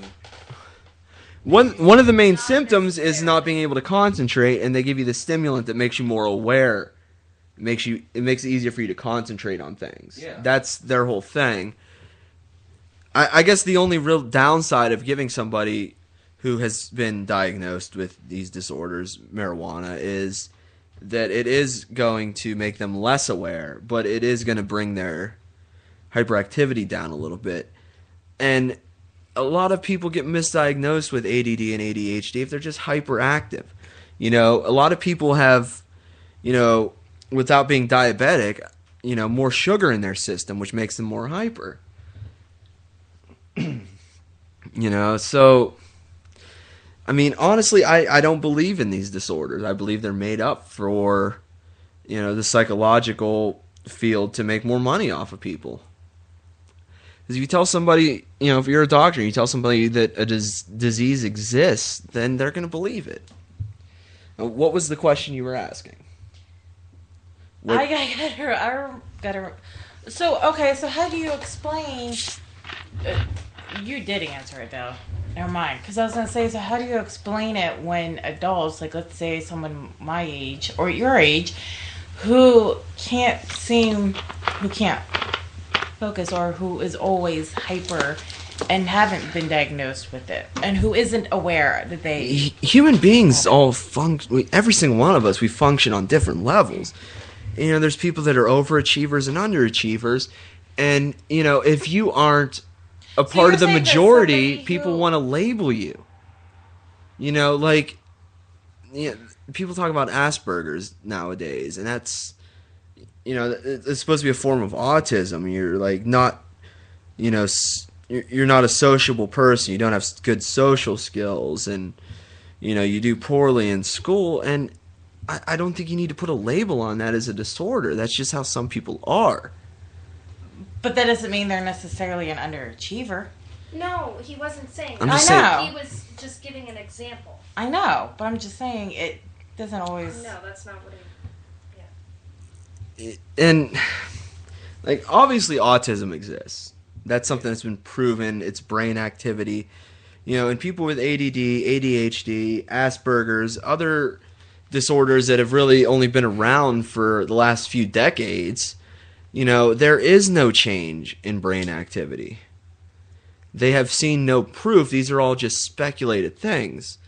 one one of the main symptoms is not being able to concentrate, and they give you the stimulant that makes you more aware. It makes you it makes it easier for you to concentrate on things. Yeah. That's their whole thing. I, I guess the only real downside of giving somebody who has been diagnosed with these disorders marijuana is that it is going to make them less aware, but it is going to bring their hyperactivity down a little bit. And a lot of people get misdiagnosed with ADD and ADHD if they're just hyperactive. You know, a lot of people have, you know, without being diabetic, you know, more sugar in their system, which makes them more hyper. you know, so I mean, honestly, I, I don't believe in these disorders. I believe they're made up for, you know, the psychological field to make more money off of people. Because if you tell somebody, you know, if you're a doctor, you tell somebody that a dis- disease exists, then they're going to believe it. Now, what was the question you were asking? What- I, I gotta, I got her. So okay, so how do you explain? Uh, you did answer it though. Never mind, because I was gonna say, so how do you explain it when adults, like let's say someone my age or your age, who can't seem, who can't focus or who is always hyper and haven't been diagnosed with it and who isn't aware that they human beings all function every single one of us we function on different levels you know there's people that are overachievers and underachievers. And you know if you aren't a part of the majority somebody people want to label you. You know like you know, people talk about asperger's nowadays and that's you know it's supposed to be a form of autism. You're like not you know you're not a sociable person. You don't have good social skills and you know you do poorly in school. And I, I don't think you need to put a label on that as a disorder that's just how some people are but that doesn't mean they're necessarily an underachiever No, he wasn't saying. I'm that. just I saying- He was just giving an example. i know but i'm just saying it doesn't always No, that's not what he. and like obviously autism exists that's something that's been proven it's brain activity you know and people with add adhd asperger's other disorders that have really only been around for the last few decades you know there is no change in brain activity. They have seen no proof. These are all just speculated things.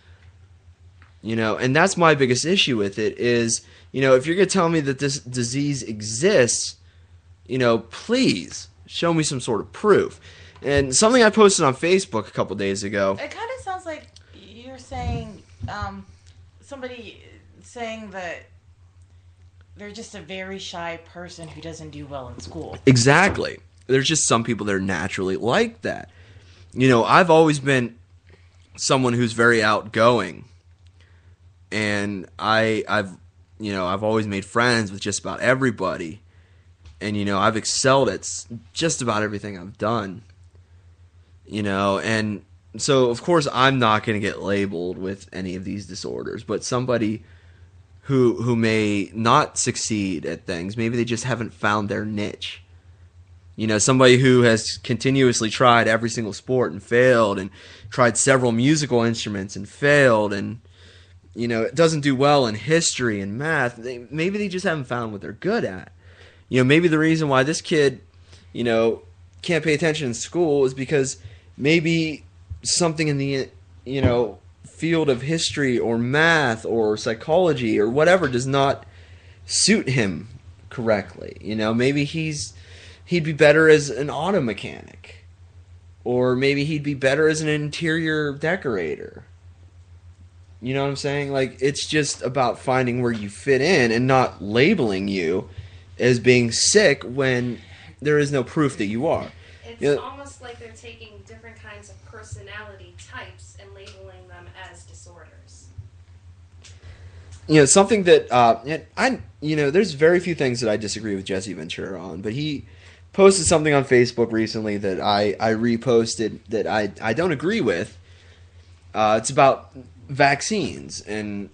You know and that's my biggest issue with it is you know if you're going to tell me that this disease exists you know please show me some sort of proof. And something i posted on facebook a couple days ago. It kind of sounds like you're saying um, somebody saying that they're just a very shy person who doesn't do well in school. Exactly. There's just some people that are naturally like that. You know, I've always been someone who's very outgoing. And I I've you know, I've always made friends with just about everybody. And you know, I've excelled at just about everything I've done. You know, and so of course I'm not going to get labeled with any of these disorders, but somebody who who may not succeed at things. Maybe they just haven't found their niche. You know, somebody who has continuously tried every single sport and failed, and tried several musical instruments and failed, and you know it doesn't do well in history and math. They, maybe they just haven't found what they're good at. You know, maybe the reason why this kid, you know, can't pay attention in school is because maybe something in the you know field of history or math or psychology or whatever does not suit him correctly. You know, maybe he's he'd be better as an auto mechanic or maybe he'd be better as an interior decorator. You know what I'm saying? Like it's just about finding where you fit in and not labeling you as being sick when there is no proof that you are. It's You know- almost like they're taking different kinds of personality types and labeling them as disorders. you know something that uh, I you know there's very few things that I disagree with Jesse Ventura on, but he posted something on Facebook recently that I I reposted that I I don't agree with. Uh, it's about vaccines and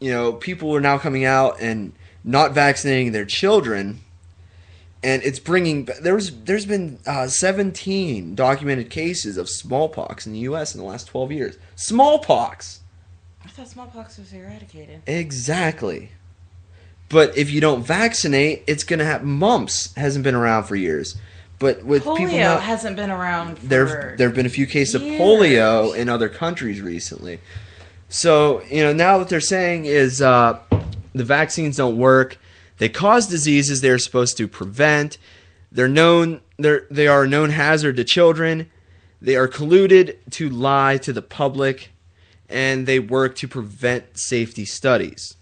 you know people are now coming out and not vaccinating their children and it's bringing. There was there's been uh, 17 documented cases of smallpox in the U.S. in the last 12 years. Smallpox. I thought smallpox was eradicated. Exactly. But if you don't vaccinate, it's gonna have mumps. Hasn't been around for years, but with Polio people not, hasn't been around for there there have been a few cases of polio in other countries recently. So you know now what they're saying is uh, the vaccines don't work. They cause diseases they're supposed to prevent. They're known they're they are a known hazard to children. They are colluded to lie to the public, and they work to prevent safety studies.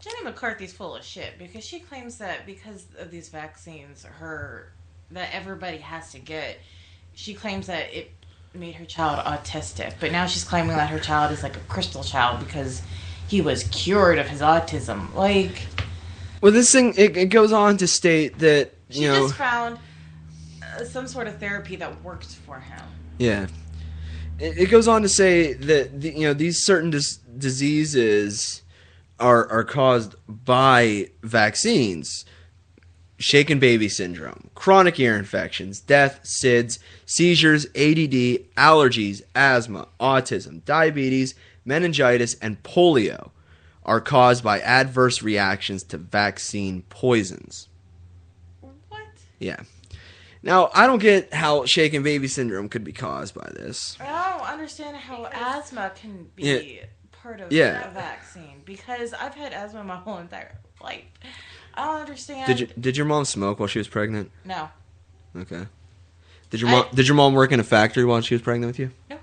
Jenny McCarthy's full of shit because she claims that because of these vaccines, her that everybody has to get. She claims that it made her child autistic, but now she's claiming that her child is like a crystal child because he was cured of his autism. Like Well, this thing it, it goes on to state that she you know just found uh, some sort of therapy that worked for him. Yeah. It, it goes on to say that the, you know these certain dis- diseases are are caused by vaccines. Shaken baby syndrome, chronic ear infections, death, SIDS, seizures, ADD, allergies, asthma, autism, diabetes, meningitis, and polio are caused by adverse reactions to vaccine poisons. What? Yeah. Now, I don't get how shaken baby syndrome could be caused by this. I don't understand how asthma can be Yeah. part of Yeah. a vaccine because I've had asthma my whole entire life. I don't understand. Did you, did your mom smoke while she was pregnant? No. Okay. Did your mom did your mom work in a factory while she was pregnant with you? No.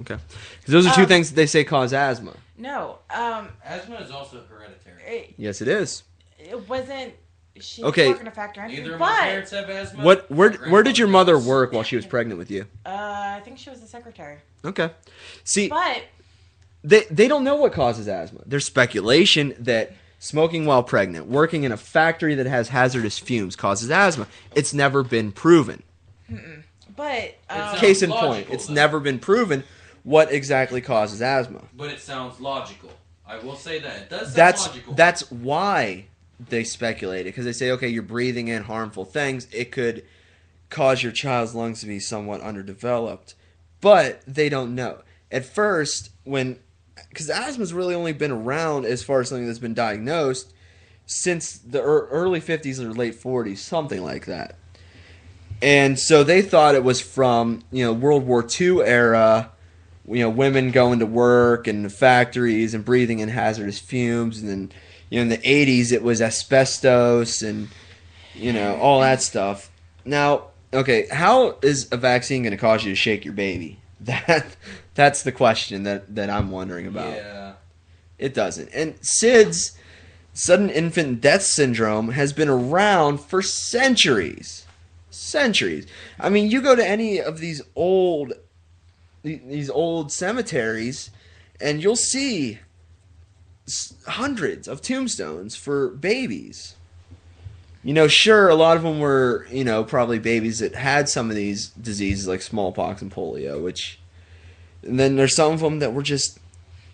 Okay. Because those are two Um, things that they say cause asthma. No. Um. Asthma is also hereditary. It, Yes, it is. it wasn't. She Okay. didn't work in a factory. anything, Neither of but, my parents have asthma. What where where did your mother work while she was pregnant with you? Uh, I think she was a secretary. Okay. See, But they they don't know what causes asthma. There's speculation that smoking while pregnant, working in a factory that has hazardous fumes causes asthma. It's never been proven. mm-mm. but um, Case in logical, point, it's never been proven what exactly causes asthma. But it sounds logical. I will say that it does sound that's logical. that's why they speculated because they say okay you're breathing in harmful things it could cause your child's lungs to be somewhat underdeveloped but they don't know at first when because asthma's really only been around as far as something that's been diagnosed since the ear- early 50s or late 40s something like that and so they thought it was from you know world war ii era you know women going to work and factories and breathing in hazardous fumes. And then you know in the 80s it was asbestos and you know all that stuff. Now okay how is a vaccine going to cause you to shake your baby? That that's the question that that i'm wondering about. Yeah. it doesn't. And sids sudden infant death syndrome has been around for centuries. Centuries. I mean you go to any of these old these old cemeteries and you'll see hundreds of tombstones for babies you know sure a lot of them were you know probably babies that had some of these diseases like smallpox and polio which and then there's some of them that were just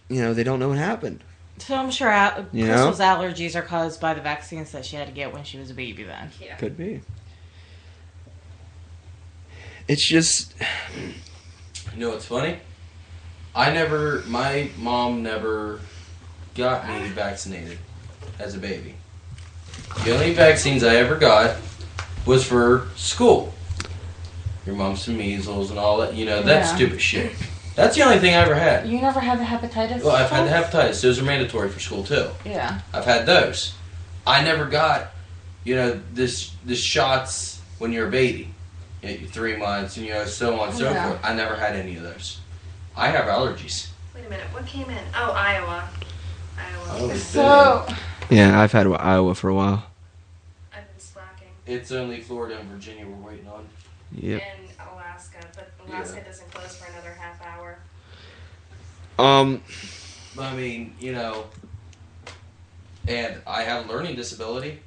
you know they don't know what happened so I'm sure al- You know? Crystal's allergies are caused by the vaccines that she had to get when she was a baby. Then. Yeah. could be it's just You know what's funny? I never, my mom never got me vaccinated as a baby. The only vaccines I ever got was for school. Your mumps and measles and all that, you know, that Yeah. stupid shit. That's the only thing I ever had. You never had the hepatitis? Well, I've had the hepatitis. Those are mandatory for school too. Yeah. I've had those. I never got, you know, this this shots when you're a baby, three months, and you know, so on and so Yeah. forth. I never had any of those. I have allergies. Wait a minute. What came in? Oh, Iowa. Iowa. Oh, So yeah i've had iowa for a while I've been slacking. It's only Florida and Virginia we're waiting on. yep And Alaska, but Alaska doesn't close for another half hour. um But I mean, you know, and I have a learning disability.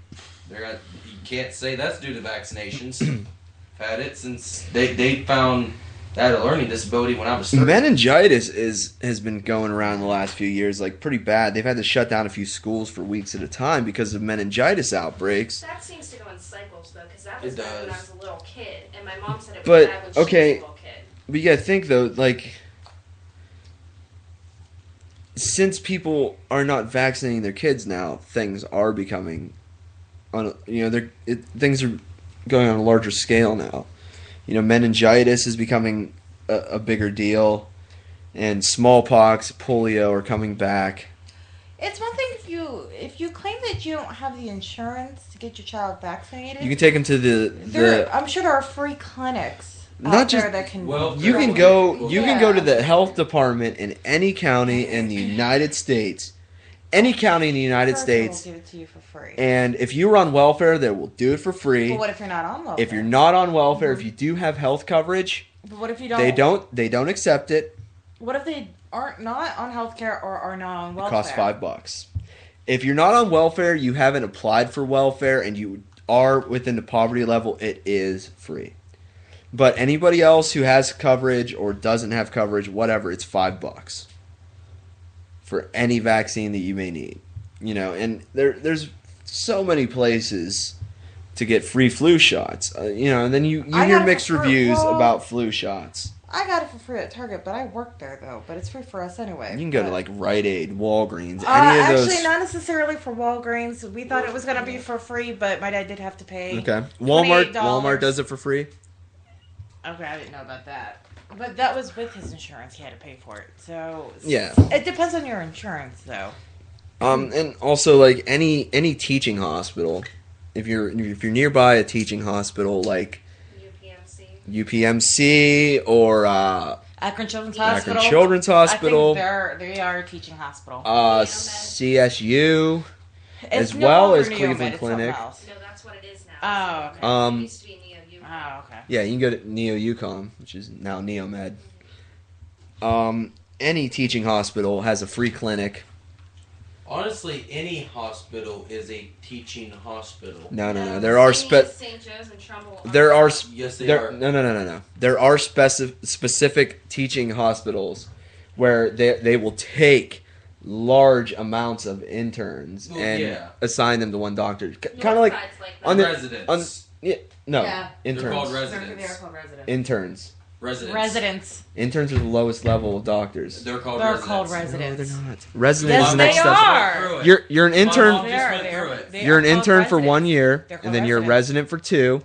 They're you can't say that's due to vaccinations. I've had it since they they found that had a learning disability when I was 30. meningitis is has been going around the last few years like pretty bad they've had to shut down a few schools for weeks at a time because of meningitis outbreaks That seems to go in cycles though, because That was It when I was a little kid, and my mom said it was But bad when she was okay, a little kid. but you gotta think though, like since people are not vaccinating their kids now, things are becoming, on you know, they're it, things are going on a larger scale now. You know, meningitis is becoming a, a bigger deal, and smallpox, polio are coming back. It's one thing if you if you claim that you don't have the insurance to get your child vaccinated. You can take them to the There, the I'm sure there are free clinics Not out just- there that can. Well, you can go you can go to the health department in any county in the United States, any county in the United will States, give it to you for free. and if you're on welfare, they will do it for free. But what if you're not on welfare? If you're not on welfare, if mm-hmm. you do have health coverage, But what if you don't? they don't they don't accept it. What if they aren't not on health care or are not on welfare? It costs five bucks. If you're not on welfare, you haven't applied for welfare, and you are within the poverty level, it is free. But anybody else who has coverage or doesn't have coverage, whatever, it's five bucks for any vaccine that you may need. You know, and there there's so many places to get free flu shots. Uh, you know, and then you, you hear mixed reviews Well- about flu shots. I got it for free at Target, but I work there though. But it's free for us anyway. You can go to like Rite Aid, Walgreens, Uh, any of actually, those. not necessarily for Walgreens. We thought it was gonna be for free, but my dad did have to pay. Okay, Walmart. $28. Walmart does it for free. Okay, I didn't know about that. But that was with his insurance. He had to pay for it. So Yeah. it depends on your insurance, though. Um, and also like any any teaching hospital, if you're if you're nearby a teaching hospital like UPMC UPMC or uh, Akron Children's Hospital, Akron Hospital. Children's Hospital. I think they're they are a teaching hospital. uh, CSU, It's as no well as Cleveland Clinic. No, that's what it is now. Oh, okay. Um, It used to be Neo U. Oh, okay. Yeah, you can go to NEOUCOM, which is now Neomed. Um, any teaching hospital has a free clinic. Honestly, any hospital is a teaching hospital. No, no, no. There are spe- St. Joe's and Trumbull. There are s- Yes, they there, are. No, no, no, no, no. There are specific specific teaching hospitals where they they will take large amounts of interns Well, and yeah. assign them to one doctor. Kind of like like on the Residents. on yeah no Yeah. interns They're called They're, residents. they are called residents. interns Residents. Residents. interns are the lowest level of doctors. They're called They're residents. called No, residents. they're not. Residents Yes, is the next they step. are. You're you're an intern. mom They're- went They through are. it. they You're are an called intern for one year, They're called and then you're a residents. resident for two.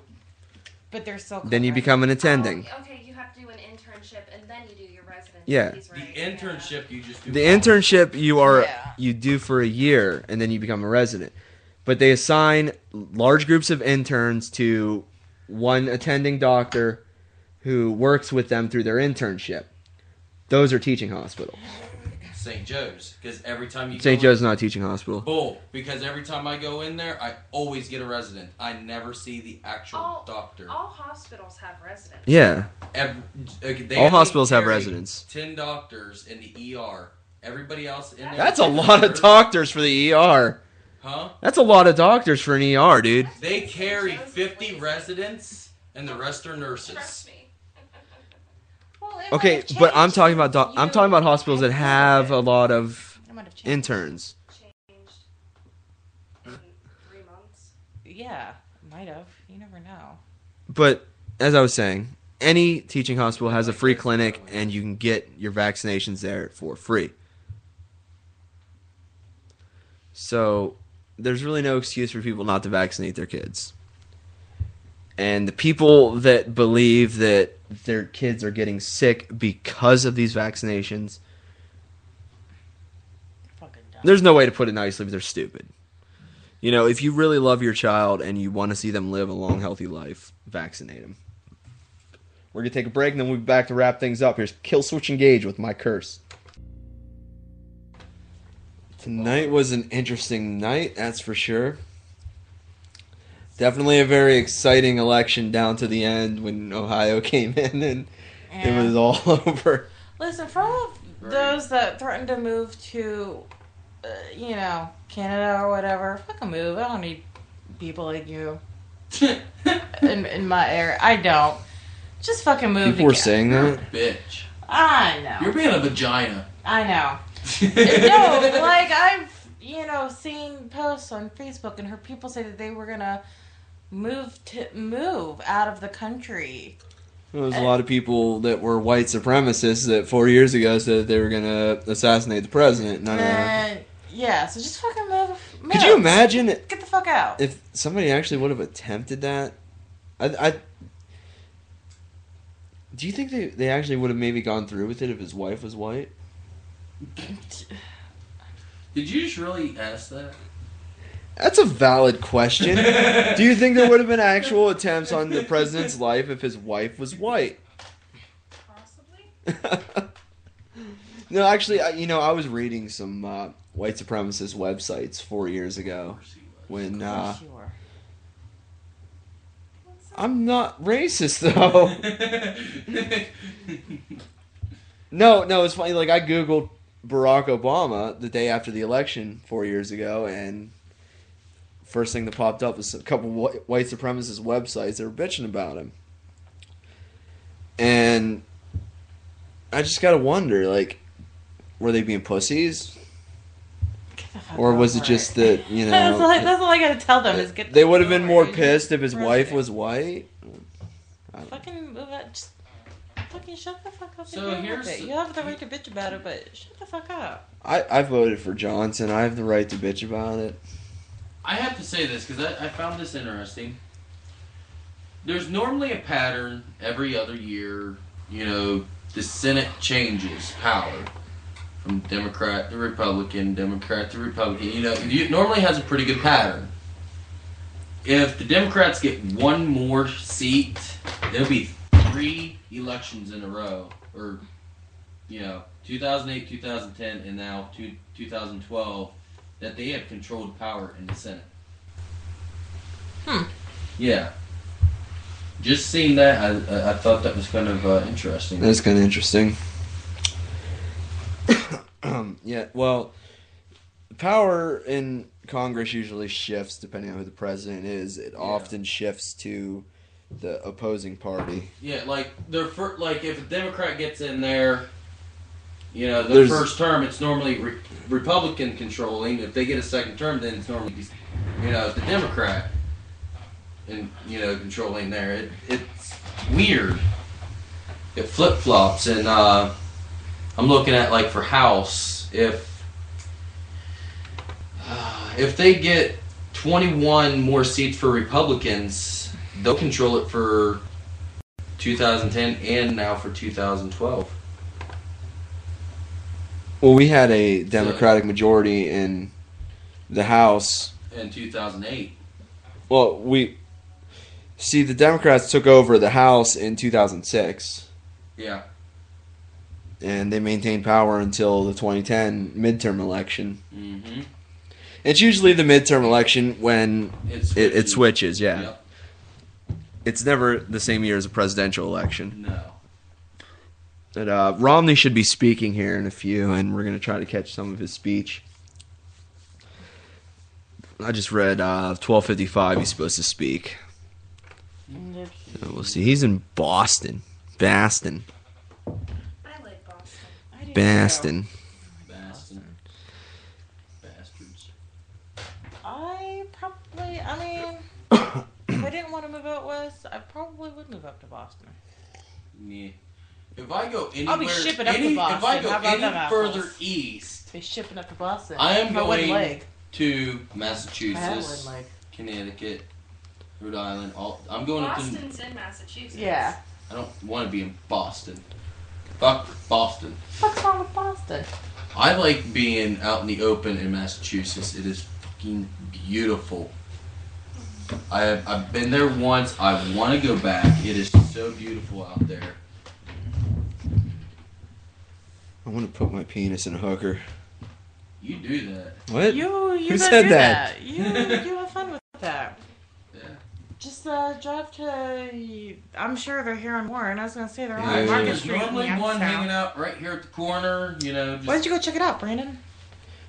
But they're still. Called Then you become an attending. Oh, okay, you have to do an internship and then you do your residency. Yeah. He's The right. internship you just do. The internship you are Yeah. you do for a year and then you become a resident. But they assign large groups of interns to one attending doctor who works with them through their internship. Those are teaching hospitals. St. Joe's because every time you St. go Joe's not a teaching hospital. Bull, because every time I go in there, I always get a resident. I never see the actual All, doctor. all hospitals have residents. Yeah. Every, okay, they All only hospitals have carry residents. Ten doctors in the ER. Everybody else in there. That's a lot of doctors for the ER. Huh? That's a lot of doctors for an ER, dude. They carry 50 residents, and the rest are nurses. Well, Okay, but I'm talking about doc- I'm talking about hospitals that have a lot of It might have changed. interns. Changed in three months. Yeah, might have. You never know. But as I was saying, any teaching hospital has a free clinic and you can get your vaccinations there for free. So there's really no excuse for people not to vaccinate their kids. And the people that believe that their kids are getting sick because of these vaccinations, there's no way to put it nicely, but they're stupid. You know, if you really love your child and you want to see them live a long, healthy life, vaccinate them. We're going to take a break and then we'll be back to wrap things up. Here's Killswitch Engage with My Curse. Tonight was an interesting night, that's for sure. Definitely a very exciting election down to the end when Ohio came in and it was all over. Listen, for all of those that threatened to move to, uh, you know, Canada or whatever, fucking move. I don't need people like you in, in my area. I don't. Just fucking move. People were saying that. Bitch. I know. You're being a vagina. I know. No, like I've you know seen posts on Facebook and heard people say that they were gonna move to move out of the country. There was a lot of people that were white supremacists that four years ago said they were going to assassinate the president. None of. And yeah, so just fucking move. move. Could you imagine Get the fuck out. if somebody actually would have attempted that? I, I do you think they, they actually would have maybe gone through with it if his wife was white? Did you just really ask that? That's a valid question. do you think there would have been actual attempts on the president's life if his wife was white? Possibly. no, actually, I, you know, I was reading some uh, white supremacist websites four years ago when. Uh, I'm not racist though. no, no, it's funny. Like I googled Barack Obama the day after the election four years ago, and first thing that popped up was a couple wh- white supremacist websites that were bitching about him. And I just gotta wonder, like, were they being pussies? Or was it just that you know that's, all, I- that's all I gotta tell them is get. they would have been more pissed if his wife was white? Fucking move out. Just fucking shut the fuck up. So here's it. the- You have the right to bitch about it, but shut the fuck up. I, I voted for Johnson. I have the right to bitch about it. I have to say this because I, I found this interesting. There's normally a pattern every other year. You know, the Senate changes power from Democrat to Republican, Democrat to Republican. You know, it normally has a pretty good pattern. If the Democrats get one more seat, there'll be three elections in a row, or you know, 2008, 2010, and now two, 2012, that they have controlled power in the Senate. Hmm. Yeah. Just seeing that, I, I, I thought that was kind of uh, interesting. That's kind of interesting. um, yeah, well, power in Congress usually shifts depending on who the president is. It often shifts to the opposing party. Yeah, like their fir- like if a Democrat gets in there, you know, their There's- first term it's normally re- Republican controlling. If they get a second term, then it's normally you know the Democrat and you know controlling there. It, it's weird. It flip flops, and uh, I'm looking at like for House if if they get 21 more seats for Republicans, they'll control it for 2010 and now for 2012. Well, we had a Democratic majority in the House. in 2008. Well, we see the Democrats took over the House in 2006, Yeah. and they maintained power until the 2010 midterm election. Mm-hmm. It's usually the midterm election when It it, it, switches. switches. Yeah, Yep. It's never the same year as a presidential election. No. But uh, Romney should be speaking here in a few, and we're gonna try to catch some of his speech. I just read uh, 12:55. He's supposed to speak. Uh, we'll see. He's in Boston, Baston, I like Boston. Baston. Bastards. Bastards. I probably. I mean, if I didn't want to move out west, I probably would move up to Boston. Yeah. If I go anywhere, I'll be shipping up any, to Boston. if I go How about any them apples? further east, Be shipping up to Boston. I am If I wouldn't going leg. to Massachusetts, leg. Connecticut, Rhode Island. All I'm going up to. Boston's in Massachusetts. Yeah. I don't want to be in Boston. Fuck Boston. What's wrong with Boston? I like being out in the open in Massachusetts. It is fucking beautiful. I have, I've been there once. I want to go back. It is so beautiful out there. I want to put my penis in a hooker. You do that. What? You, you Who said do that? that. You, you have fun with that. Yeah. Just uh, drive to. I'm sure they're here on Warren. I was gonna say they're Yeah, on Market there's Street. There's normally one Youngstown. hanging out right here at the corner. You know, just Why don't you go check it out, Brandon?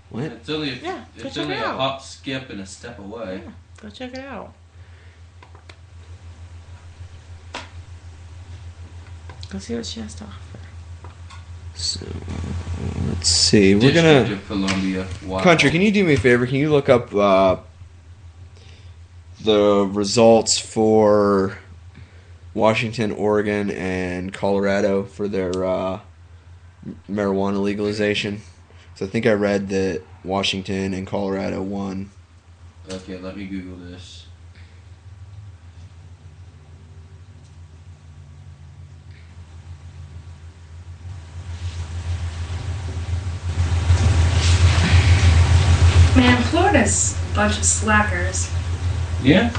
What? it's only a, Yeah, go it's only it a hop, skip, and a step away. Go check it out. Go see what she has to offer. So let's see. We're District gonna of Columbia. Wow. country. Can you do me a favor? Can you look up uh, the results for Washington, Oregon, and Colorado for their uh, marijuana legalization. So I think I read that Washington and Colorado won. Okay, let me Google this. Man, Florida's a bunch of slackers. Yeah.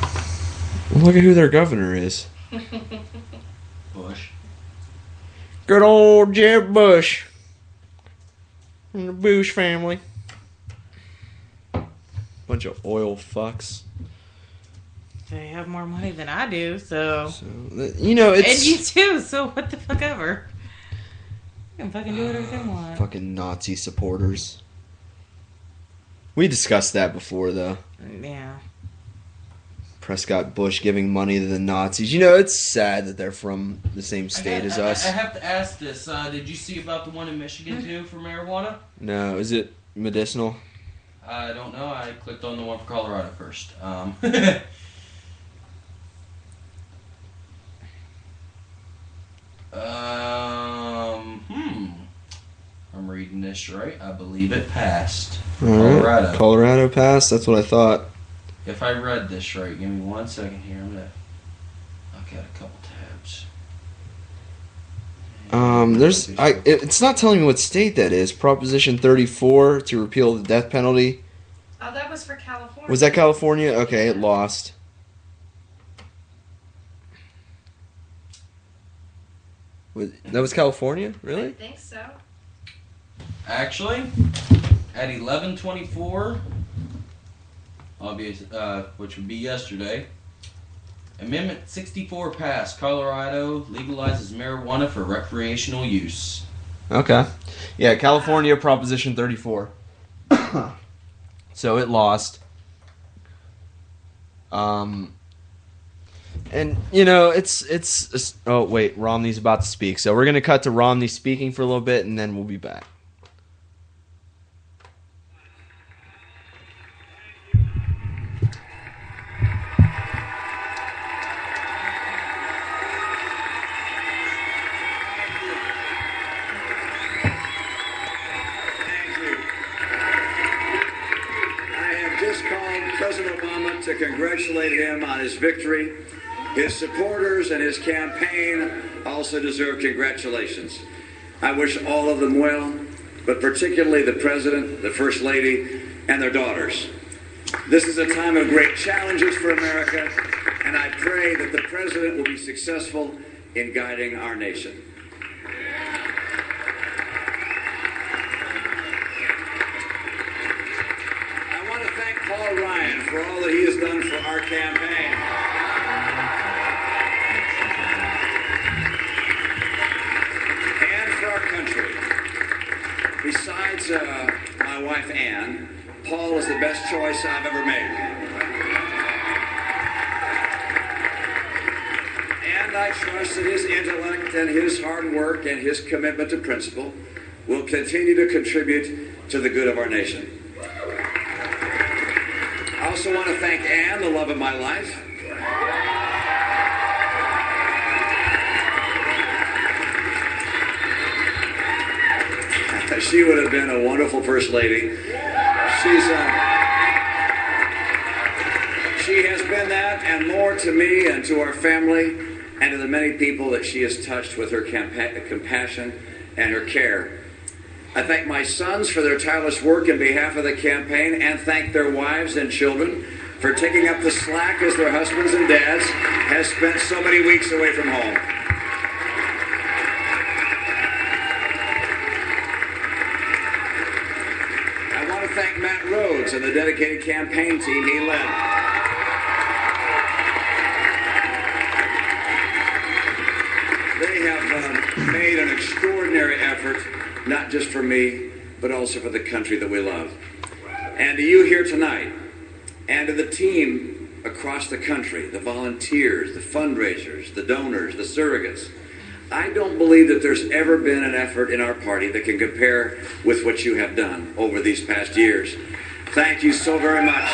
Look at who their governor is. Bush. Good old Jeb Bush. And the Bush family. Bunch of oil fucks. They have more money than I do, so. You know, it's and you too, so what the fuck ever. You can fucking do whatever they want. fucking Nazi supporters. We discussed that before, though. Yeah. Prescott Bush giving money to the Nazis. You know, it's sad that they're from the same state as I, us. I have to ask this. Uh, did you see about the one in Michigan too for marijuana? No, is it medicinal? I don't know. I clicked on the one for Colorado first. Um, um, hmm. I'm reading this right. I believe it passed. All right. Colorado. Colorado passed. That's what I thought. If I read this right, give me one second here. I'm gonna. I've got a couple tabs. Um, there's I. It's not telling me what state that is. Proposition 34 to repeal the death penalty. Oh, that was for California. Was that California? Okay, it lost. Was, that was California, really? I think so. Actually, at 11:24, obvious, uh, which would be yesterday, Amendment 64 passed. Colorado legalizes marijuana for recreational use. Okay. Yeah, California Proposition 34. so it lost. Um and you know, it's, it's oh wait, Romney's about to speak. So we're to cut to Romney speaking for a little bit and then we'll be back. His victory. His supporters and his campaign also deserve congratulations. I wish all of them well, but particularly the President, the First Lady, and their daughters. This is a time of great challenges for America, and I pray that the President will be successful in guiding our nation. I want to thank Paul Ryan for all that he has done for our campaign. And for our country. Besides uh, my wife Ann, Paul is the best choice I've ever made. And I trust that his intellect and his hard work and his commitment to principle will continue to contribute to the good of our nation. I also want to thank Ann, the love of my life. She would have been a wonderful first lady. She's uh, she has been that and more to me and to our family and to the many people that she has touched with her compa- compassion and her care. I thank my sons for their tireless work in behalf of the campaign and thank their wives and children for taking up the slack as their husbands and dads have spent so many weeks away from home. I want to thank Matt Rhoades and the dedicated campaign team he led. They have um, made an extraordinary effort, not just for me, but also for the country that we love. And to you here tonight, and to the team across the country, the volunteers, the fundraisers, the donors, the surrogates, I don't believe that there's ever been an effort in our party that can compare with what you have done over these past years. Thank you so very much.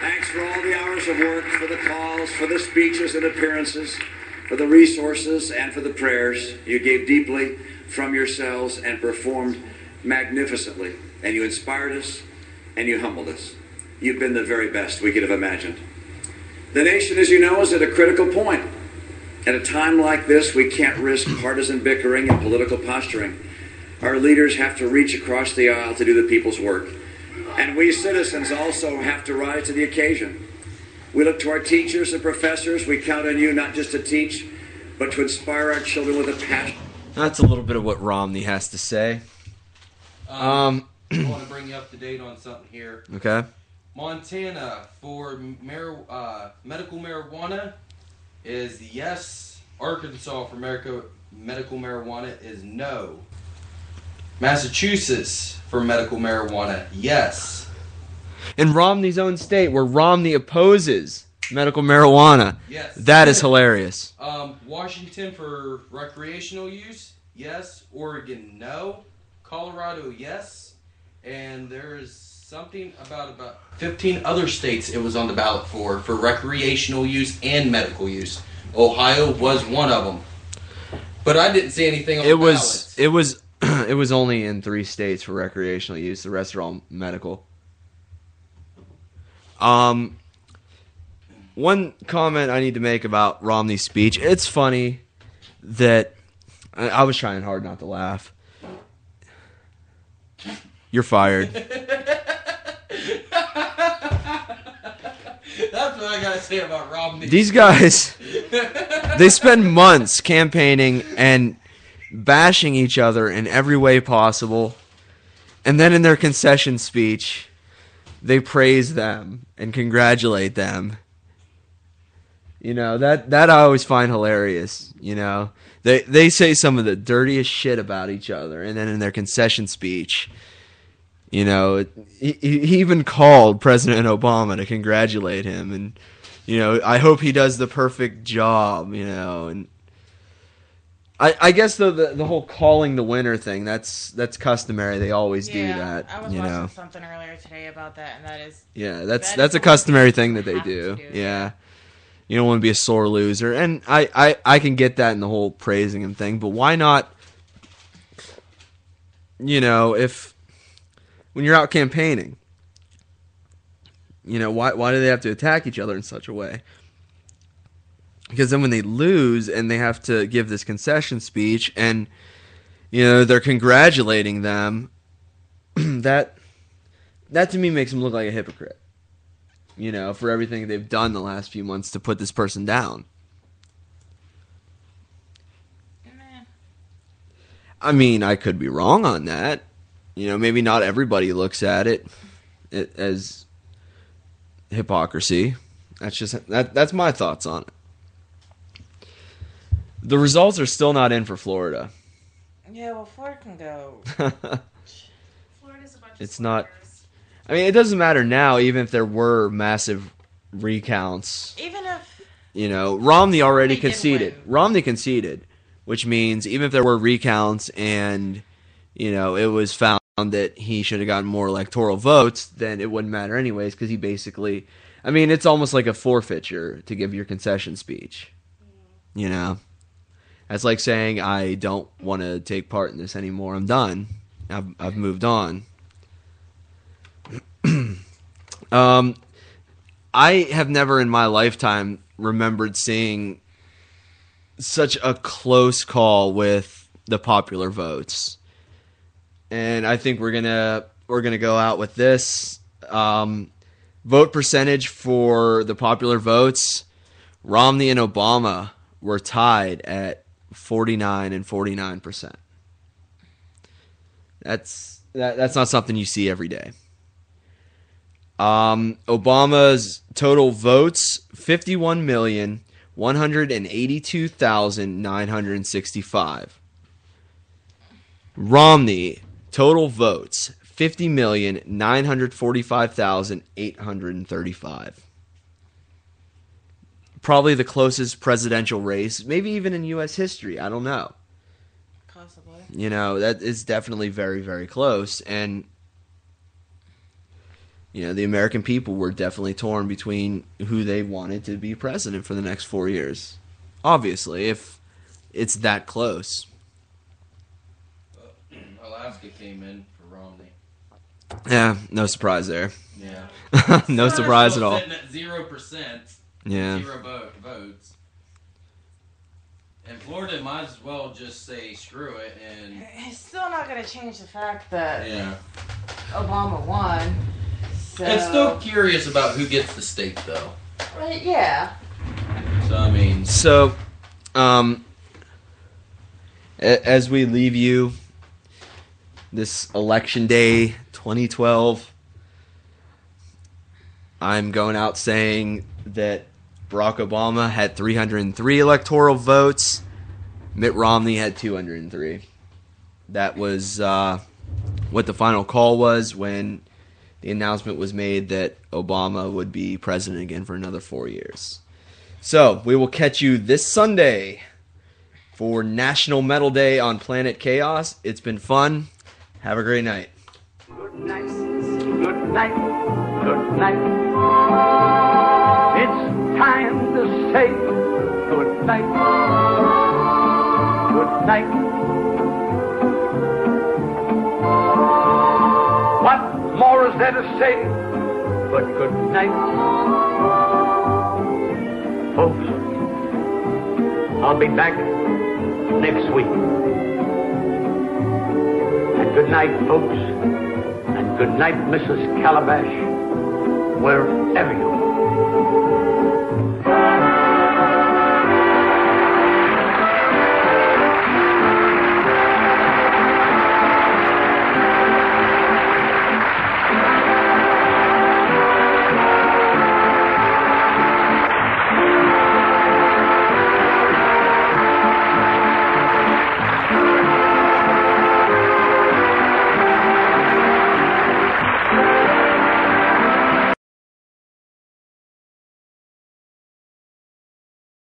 Thanks for all the hours of work, for the calls, for the speeches and appearances for the resources, and for the prayers. You gave deeply from yourselves and performed magnificently. And you inspired us and you humbled us. You've been the very best we could have imagined. The nation, as you know, is at a critical point. At a time like this, we can't risk partisan bickering and political posturing. Our leaders have to reach across the aisle to do the people's work. And we citizens also have to rise to the occasion. We look to our teachers and professors. We count on you not just to teach, but to inspire our children with a passion. That's a little bit of what Romney has to say. Um, I want to bring you up to date on something here. Okay. Montana for mar- uh, medical marijuana is yes. Arkansas for medical medical marijuana is no. Massachusetts for medical marijuana, yes. In Romney's own state, where Romney opposes medical marijuana, Yes. that is hilarious. Um, Washington for recreational use, yes. Oregon, no. Colorado, yes. And there's something about about 15 other states it was on the ballot for for recreational use and medical use. Ohio was one of them. But I didn't see anything on It the was it was it was only in three states for recreational use. The rest are all medical. Um, one comment I need to make about Romney's speech. It's funny that I, I was trying hard not to laugh. You're fired. That's what I gotta say about Romney. These guys, they spend months campaigning and bashing each other in every way possible. And then in their concession speech, they praise them and congratulate them. You know, that that I always find hilarious, you know. They they say some of the dirtiest shit about each other and then in their concession speech, you know, he, he even called President Obama to congratulate him and you know, I hope he does the perfect job, you know, and I, I guess though the the whole calling the winner thing that's that's customary. They always do that, I was you watching know. something earlier today about that, and that is Yeah, that's that that's a customary thing that they have do. to Yeah. You don't want to be a sore loser. And I, I, I can get that in the whole praising him thing, but why not you know, if when you're out campaigning, you know, why why do they have to attack each other in such a way? Because then when they lose and they have to give this concession speech and you know, they're congratulating them, that that to me makes them look like a hypocrite you know, for everything they've done the last few months to put this person down. I mean, I could be wrong on that. You know, maybe not everybody looks at it, as hypocrisy. That's just that that's my thoughts on it. The results are still not in for Florida. Yeah, well, Florida can go. Florida's a bunch It's not I mean, it doesn't matter now even if there were massive recounts. Even if You know, Romney already conceded. Romney conceded, which means even if there were recounts and you know it was found that he should have gotten more electoral votes, then it wouldn't matter anyways because he basically, I mean, it's almost like a forfeiture to give your concession speech. Mm. You know, that's like saying I don't want to take part in this anymore. I'm done. I've I've moved on. um, I have never in my lifetime remembered seeing such a close call with the popular votes. And I think we're gonna we're gonna go out with this. Um, vote percentage for the popular votes, Romney and Obama were tied at 49 and 49%. That's that, that's not something you see every day. Um, Obama's total votes 51 million 182,965. Romney total votes 50,945,835. Probably the closest presidential race, maybe even in U.S. history. I don't know. possibly. You know, that is definitely very, very close. And you know, the American people were definitely torn between who they wanted to be president for the next four years. Obviously, if it's that close. Alaska came in for Romney. Yeah, no surprise there. Yeah. no surprise at all. At zero percent. Yeah. Zero vote, votes. And Florida might as well just say screw it and It's still not going to change the fact that yeah. Obama won. So, And still curious about who gets the state though. Right, yeah. So I mean, So, um, a- as we leave you this election day 2012, I'm going out saying that Barack Obama had 303 electoral votes, Mitt Romney had 203. That was uh, what the final call was when the announcement was made that Obama would be president again for another four years. So, we will catch you this Sunday for National Metal Day on Planet Chaos. It's been fun. Have a great night. Good night. Good night. Good night. Time to say good night. Good night. What more is there to say but good night? Folks, I'll be back next week. And good night, folks. And good night, Mrs. Calabash, wherever you are.